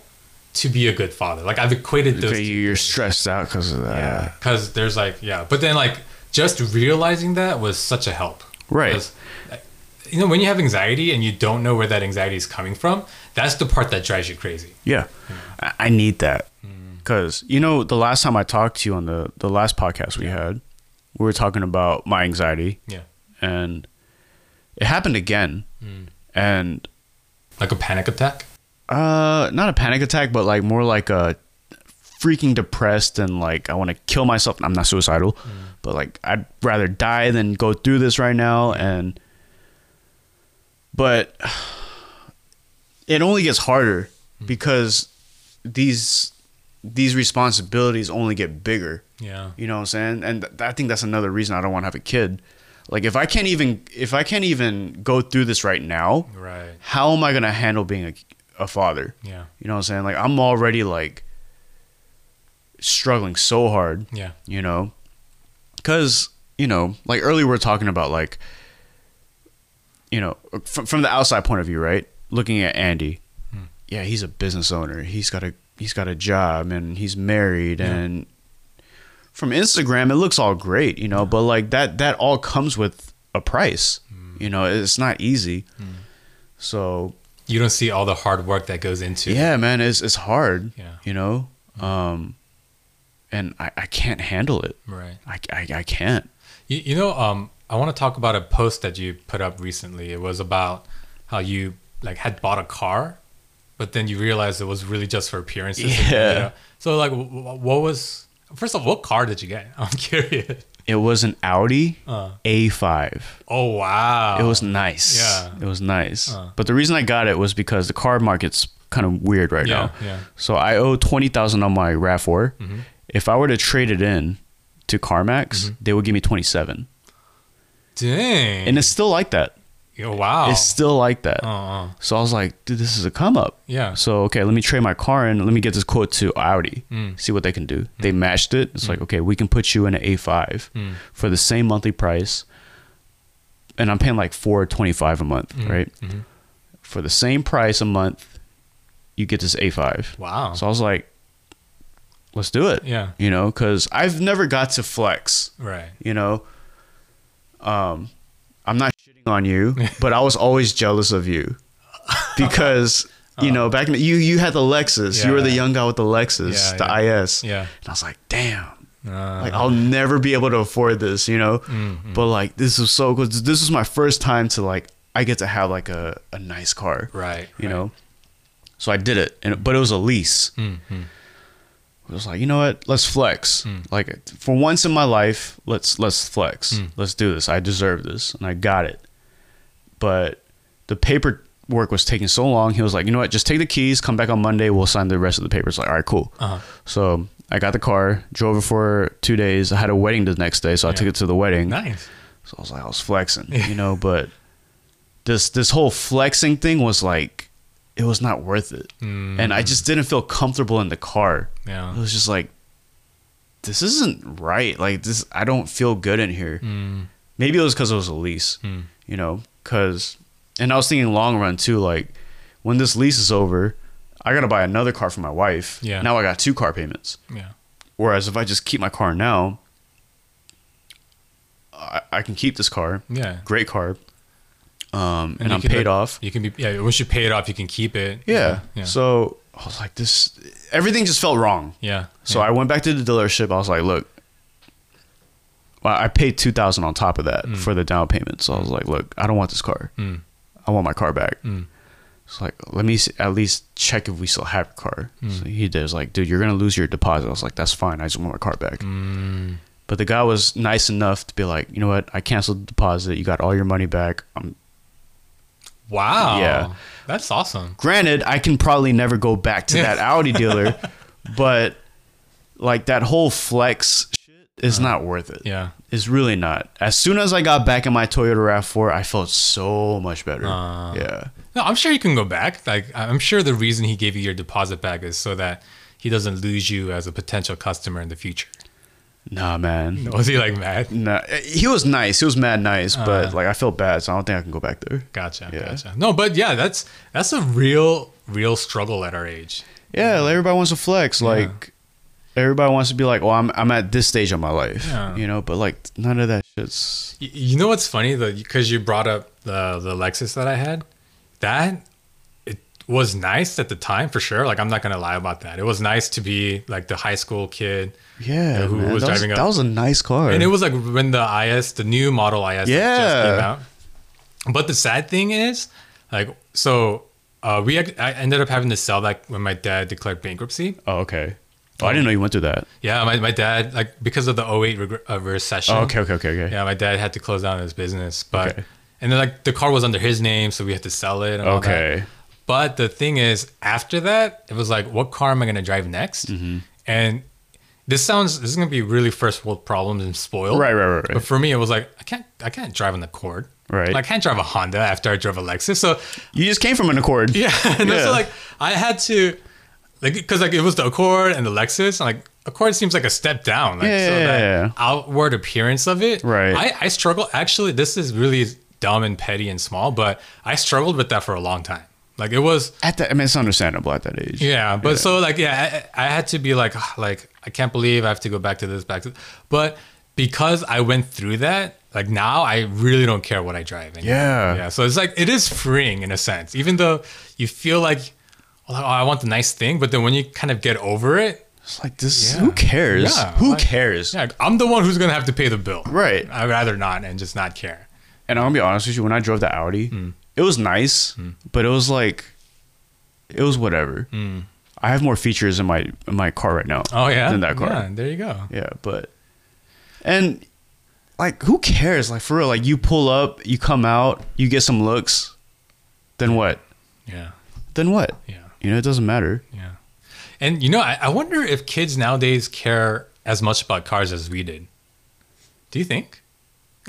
to be a good father. Like I've equated those. okay, you're stressed out because of that. yeah, because there's like yeah, but then like just realizing that was such a help. Right. You know, when you have anxiety and you don't know where that anxiety is coming from, that's the part that drives you crazy. Yeah, I, I need that Mm. because you know the last time I talked to you on the the last podcast we had, we were talking about my anxiety Yeah, and it happened again, Mm. and like a panic attack. uh, not a panic attack, but like more like a freaking depressed and like I want to kill myself. I'm not suicidal, but like I'd rather die than go through this right now, and but it only gets harder because these these responsibilities only get bigger. Yeah, You know what I'm saying? And th- I think that's another reason I don't want to have a kid. Like if I can't even if I can't even go through this right now, right. how am I gonna handle being a, a father? Yeah, You know what I'm saying? Like I'm already like struggling so hard Yeah. you know because you know like earlier we are talking about like you know from, from the outside point of view right looking at andy Hmm. yeah he's a business owner he's got a he's got a job and he's married Yeah. and from instagram it looks all great you know but like that that all comes with a price Hmm. you know it's not easy so You don't see all the hard work that goes into. yeah man it's it's hard Yeah. you know um and i i can't handle it Right. i i, I can't You, you know, um, I want to talk about a post that you put up recently. It was about how you like had bought a car, but then you realized it was really just for appearances. and, you Yeah. know. So like, wh- wh- what was first of all, what car did you get? [LAUGHS] I'm curious. It was an Audi Uh. A5. Oh wow. It was nice. Yeah. It was nice. Uh. But the reason I got it was because the car market's kind of weird right Yeah, now. yeah. So I owe 20,000 on my RAV4. Mhm. If I were to trade it in to CarMax, Mm-hmm. they would give me 27. Dang. And it's still like that. oh, wow. It's still like that. uh, uh, So I was like, dude, this is a come up. yeah. So okay, let me trade my car in. Let me get this quote to Audi. Mm. See what they can do. They matched it. It's like okay, we can put you in an A5 Mm. for the same monthly price, and I'm paying like four twenty five a month, Mhm, right? mhm. For the same price a month, you get this A5. Wow. So I was like, let's do it. yeah. You know, because I've never got to flex. Right. You know, um, I'm not shitting on you, [LAUGHS] but I was always jealous of you because you know back in the, you you had the Lexus, you were the young guy with the Lexus, Yeah, the yeah. IS, Yeah. and I was like, damn, Uh, like I'll never be able to afford this, you know. Mhm. But like this is so good. This is my first time to like I get to have like a, a nice car, right. you right. know. So I did it, and but it was a lease. Mhm. I was like, you know what? Let's flex. Hmm. Like for once in my life, let's let's flex. Mm. Let's do this. I deserve this, and I got it. But the paperwork was taking so long. He was like, you know what? Just take the keys. Come back on Monday. We'll sign the rest of the papers. Like, all right, cool. Uh-huh. So I got the car, drove it for two days. I had a wedding the next day, so I took it to the wedding. Nice. So I was like, I was flexing, you know. But this this whole flexing thing was like, it was not worth it, and I just didn't feel comfortable in the car. Mm, Yeah. It was just like, this isn't right. Like this, I don't feel good in here. Mm. Maybe it was because it was a lease, Mm. you know. Because, and I was thinking long run too. Like, when this lease is over, I gotta buy another car for my wife. Yeah. Now I got two car payments. Yeah. Whereas if I just keep my car now, I, I can keep this car. Yeah. Great car. Um, and, you I'm paid like, off. You can be yeah. Once you pay it off, you can keep it. Yeah. Yeah. So I was like, this. Everything just felt wrong. yeah. So I went back to the dealership. I was like, look, well, I paid two thousand on top of that for the down payment. So I was like, look, I don't want this car. Mm. I want my car back. Mm. It's like, let me at least check if we still have your car. Mm. So he did. Like, dude, you're gonna lose your deposit. I was like, that's fine. I just want my car back. Mm. But the guy was nice enough to be like, you know what? I canceled the deposit. You got all your money back. I'm Wow. Yeah. That's awesome. granted, I can probably never go back to that Audi dealer, [LAUGHS] but like that whole flex shit is not worth it. Yeah. It's really not. As soon as I got back in my Toyota RAV4, I felt so much better. Uh. yeah. No, I'm sure you can go back. Like I'm sure the reason he gave you your deposit back is so that he doesn't lose you as a potential customer in the future. Nah, man. [LAUGHS] Was he like mad? Nah, he was nice. He was mad nice, but Uh. like I felt bad, so I don't think I can go back there. Gotcha. Yeah. Gotcha. No, but yeah, that's that's a real real struggle at our age. Yeah, like, everybody wants to flex. Like everybody wants to be like, "Oh, I'm I'm at this stage of my life," Yeah. you know. But like none of that shit's. You know what's funny? The because you brought up the the Lexus that I had, that was nice at the time for sure. Like I'm not gonna lie about that. It was nice to be like the high school kid, Yeah, who man. was that, driving was, a- that was a nice car. and it was like when the IS, the new model IS, yeah. just came out. But the sad thing is, like, so uh, we I ended up having to sell that when my dad declared bankruptcy. oh, okay. Oh, I didn't know you went through that. Yeah, my, my dad like because of the 08 reg- uh, recession. Oh, okay, okay, okay, okay. Yeah, my dad had to close down his business, but Okay. and then like the car was under his name, so we had to sell it. And all that. Okay. But the thing is, after that, it was like, what car am I gonna drive next? Mm-hmm. And this sounds this is gonna be really first world problems and spoiled. Right, right, right, right, But for me, it was like I can't I can't drive an Accord. Right. I can't drive a Honda after I drove a Lexus. So You just came from an Accord. yeah, [LAUGHS] and Yeah. so like I had to like because like it was the Accord and the Lexus. I'm like Accord seems like a step down. Like, Yeah, so yeah, that yeah. outward appearance of it. Right. I, I struggle. Actually, this is really dumb and petty and small, but I struggled with that for a long time. Like it was, At that, I mean, it's understandable at that age. yeah. But so like, yeah, I, I had to be like, "Ah, [SIGHS] like I can't believe I have to go back to this, back to. But because I went through that, like now I really don't care what I drive. Anymore. Yeah. Yeah. So it's like it is freeing in a sense, even though you feel like, oh, I want the nice thing, but then when you kind of get over it, It's like this. Yeah. Who cares? Yeah, Who like- cares? yeah, I'm the one who's gonna have to pay the bill. Right. I'd rather not and just not care. And I'm gonna be honest with you. When I drove the Audi, Hmm. It was nice, hmm. but it was like, it was whatever. Hmm. I have more features in my in my car right now. Oh yeah, than that car. Yeah, there you go. Yeah, but and like who cares? Like for real, like you pull up, you come out, you get some looks, then what? Yeah, Then what? yeah, You know, it doesn't matter. yeah. And you know, I, I wonder if kids nowadays care as much about cars as we did. Do you think?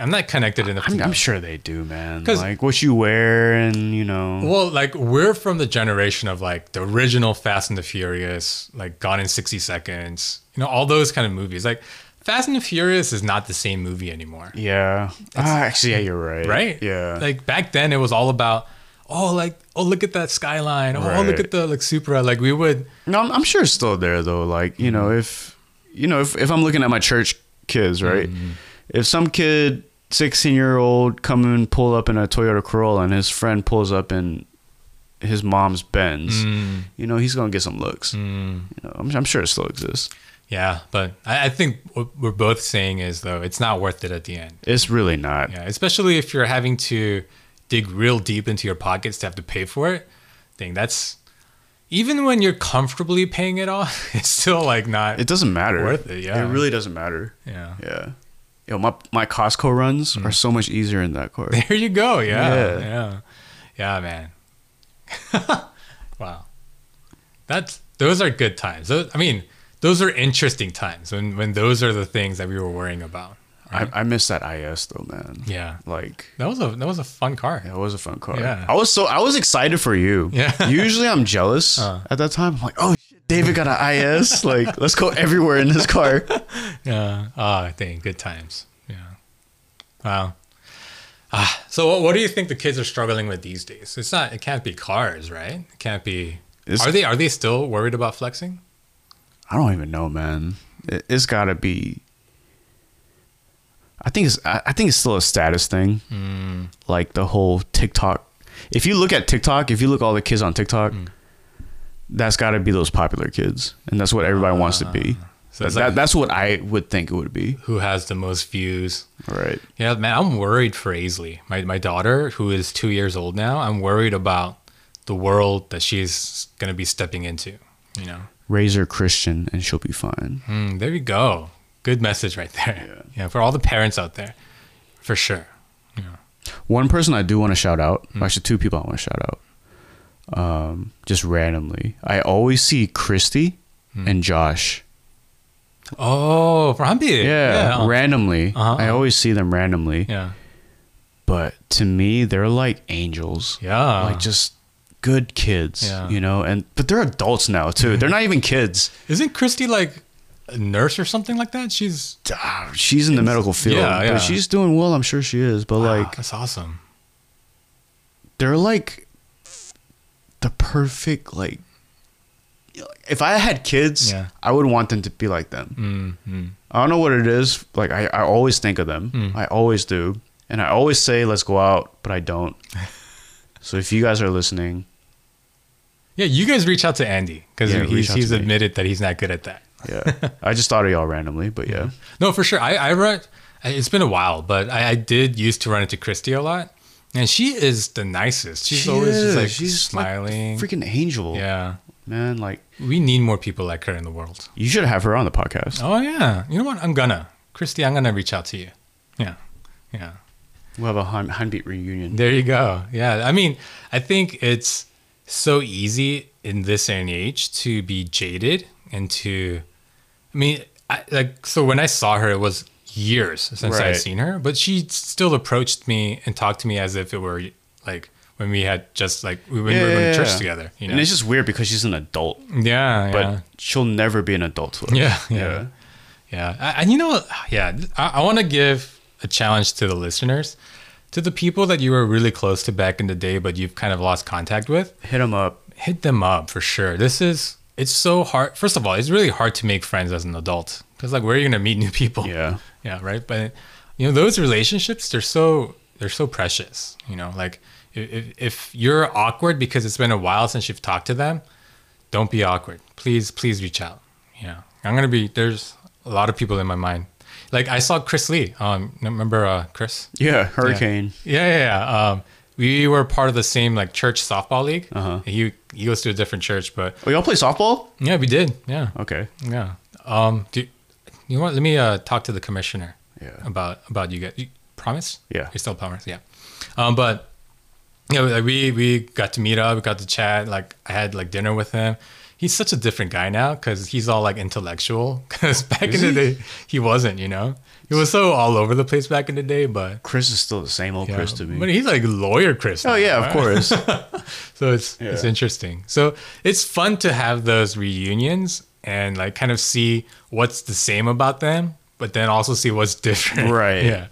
I'm not connected enough. I'm, I'm sure they do, man. Like what you wear, and you know, Well, like we're from the generation of like the original Fast and the Furious, like Gone in 60 Seconds, you know, all those kind of movies. Like Fast and the Furious is not the same movie anymore. yeah. Ah, actually, yeah, you're right. right? Yeah. Like back then, it was all about, oh, like, oh, look at that skyline. Oh, look at the like Supra. Like we would, No, I'm, I'm sure it's still there though. Like you know, if you know, if if I'm looking at my church kids, right? If some kid, 16 year old, come and pull up in a Toyota Corolla, and his friend pulls up in his mom's Benz, mm. you know, he's gonna get some looks. Mm. You know, I'm, I'm sure it still exists. yeah. But I, I think what we're both saying is though, it's not worth it at the end. It's really not. Yeah, especially if you're having to dig real deep into your pockets to have to pay for it. I think that's even when you're comfortably paying it off, [LAUGHS] it's still like not. It doesn't matter. Worth it, yeah. It really doesn't matter. yeah. Yeah. Yo, my my Costco runs are so much easier in that car. There you go. Yeah. Yeah. Yeah. Yeah, man. [LAUGHS] wow. That's those are good times. Those, I mean, those are interesting times when when those are the things that we were worrying about. I, I miss that IS though, man. Yeah. Like That was a that was a fun car. That was a fun car. Yeah. I was so I was excited for you. Yeah. [LAUGHS] Usually I'm jealous Uh. at that time. I'm like, oh David got an IS. like, let's go everywhere in this car. [LAUGHS] Yeah. Ah, dang, good times. Yeah. Wow. Ah, so what, what do you think the kids are struggling with these days? It's not. It can't be cars, right? It can't be. It's- are they? Are they still worried about flexing? I don't even know, man. It, it's got to be. I think it's I I think it's still a status thing. Hmm. Like the whole TikTok. If you look at TikTok, if you look all the kids on TikTok, Hmm. That's got to be those popular kids, and that's what everybody wants to be. Ah. So that, like- that's what I would think it would be. Who has the most views? Right. Yeah, man, I'm worried for Aisley, my my daughter, who is two years old now. I'm worried about the world that she's gonna be stepping into. You know. Raise her Christian, and she'll be fine. Mm, there you go. Good message right there. Yeah. yeah. for all the parents out there, for sure. Yeah. One person I do want to shout out, Hmm. actually two people I want to shout out, um, just randomly. I always see Christy Hmm. and Josh. Oh, Hambi. Yeah, uh, randomly. Uh-huh. I always see them randomly. yeah. But to me, they're like angels. Yeah. Like just good kids, Yeah. you know. And but they're adults now too. They're not even kids. Isn't Christy like a nurse or something like that? She's Ah, She's in the medical field, Yeah, yeah. but she's doing well. I'm sure she is. But wow, like, that's awesome. they're like the perfect like if i had kids Yeah. i would want them to be like them Mm, mm. i don't know what it is like i, I always think of them Mm. i always do and i always say let's go out but i don't [LAUGHS] so if you guys are listening Yeah, you guys reach out to Andy because Yeah, he's he's me. admitted that he's not good at that. yeah i just thought of y'all randomly but yeah No, for sure. I I run. It's been a while, but I, I did used to run into Christy a lot, and she is the nicest. She's She always just like she's like smiling. freaking angel yeah, man like we need more people like her in the world. you should have her on the podcast Oh yeah, you know what? I'm gonna Christy. I'm gonna reach out to you. Yeah, yeah. we'll have a Han- Hanbeat reunion There you go. Yeah, I mean, I think it's so easy in this day and age to be jaded and to, I mean, I, like so when I saw her, it was years since Right. I'd seen her, but she still approached me and talked to me as if it were like when we had just like we went, Yeah, we were going yeah, to church yeah. together. You know? And it's just weird because she's an adult, yeah, but she'll never be an adult to us. Yeah, yeah. Yeah, I- and you know, yeah, I, I want to give a challenge to the listeners, to the people that you were really close to back in the day, but you've kind of lost contact with. Hit them up. Hit them up for sure. This is it's so hard. First of all, it's really hard to make friends as an adult because like where are you gonna meet new people? Yeah. Yeah, right. But you know those relationships, they're so they're so precious. You know, like if if- if you're awkward because it's been a while since you've talked to them, don't be awkward. Please, please reach out. Yeah, I'm gonna be. There's a lot of people in my mind. Like I saw Chris Lee. Um, remember uh, Chris? Yeah. Hurricane. Yeah, yeah, yeah. Um, we were part of the same like church softball league. Uh-huh. He he goes to a different church, but Oh, y'all play softball? yeah, we did. Yeah, Okay. yeah. Um, do you want? Let me uh talk to the commissioner. Yeah. About about you guys. You promise? Yeah. You still promise? Yeah. Um, but you know, like we we got to meet up, we got to chat. Like I had like dinner with him. He's such a different guy now because he's all like intellectual. [LAUGHS] Because back Is in the he? day, he wasn't. You know, he was so all over the place back in the day. But Chris is still the same old yeah, Chris to me. but he's like lawyer Chris. oh now, yeah, right? of course. [LAUGHS] So it's it's interesting. So it's fun to have those reunions and like kind of see what's the same about them, but then also see what's different. [LAUGHS] Right. Yeah.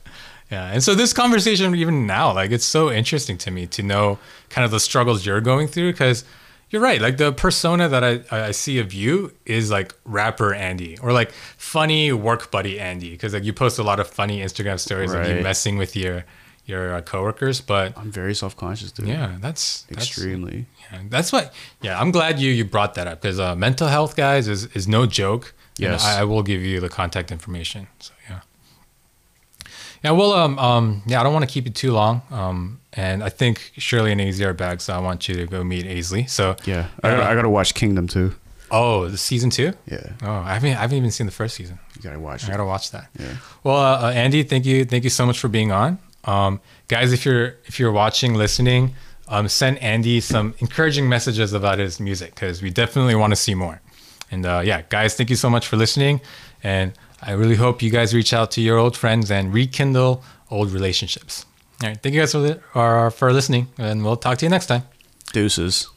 Yeah. And so this conversation even now, like it's so interesting to me to know kind of the struggles you're going through because you're right. Like the persona that I, I see of you is like rapper Andy or like funny work buddy Andy because like you post a lot of funny Instagram stories of you Right. messing with your your uh, coworkers, but I'm very self conscious, dude. yeah, that's that's- Extremely. yeah, that's what. Yeah, I'm glad you you brought that up because uh, mental health, guys, is is no joke. Yes. I, I will give you the contact information. So yeah. Yeah, well, um, um, yeah, I don't want to keep it too long. Um, and I think Shirley and Aisley are back, so I want you to go meet Aisley. So Yeah. I gotta, I gotta watch Kingdom too. oh, the season two. Yeah. Oh, I haven't I haven't even seen the first season. You gotta watch I it. gotta watch that. Yeah. Well, uh, uh, Andy, thank you, thank you so much for being on, um, guys. If you're if you're watching, listening, um, send Andy some encouraging messages about his music because we definitely want to see more. And uh, yeah, guys, thank you so much for listening, and I really hope you guys reach out to your old friends and rekindle old relationships. All right, thank you guys for li- or for listening, and we'll talk to you next time. Deuces.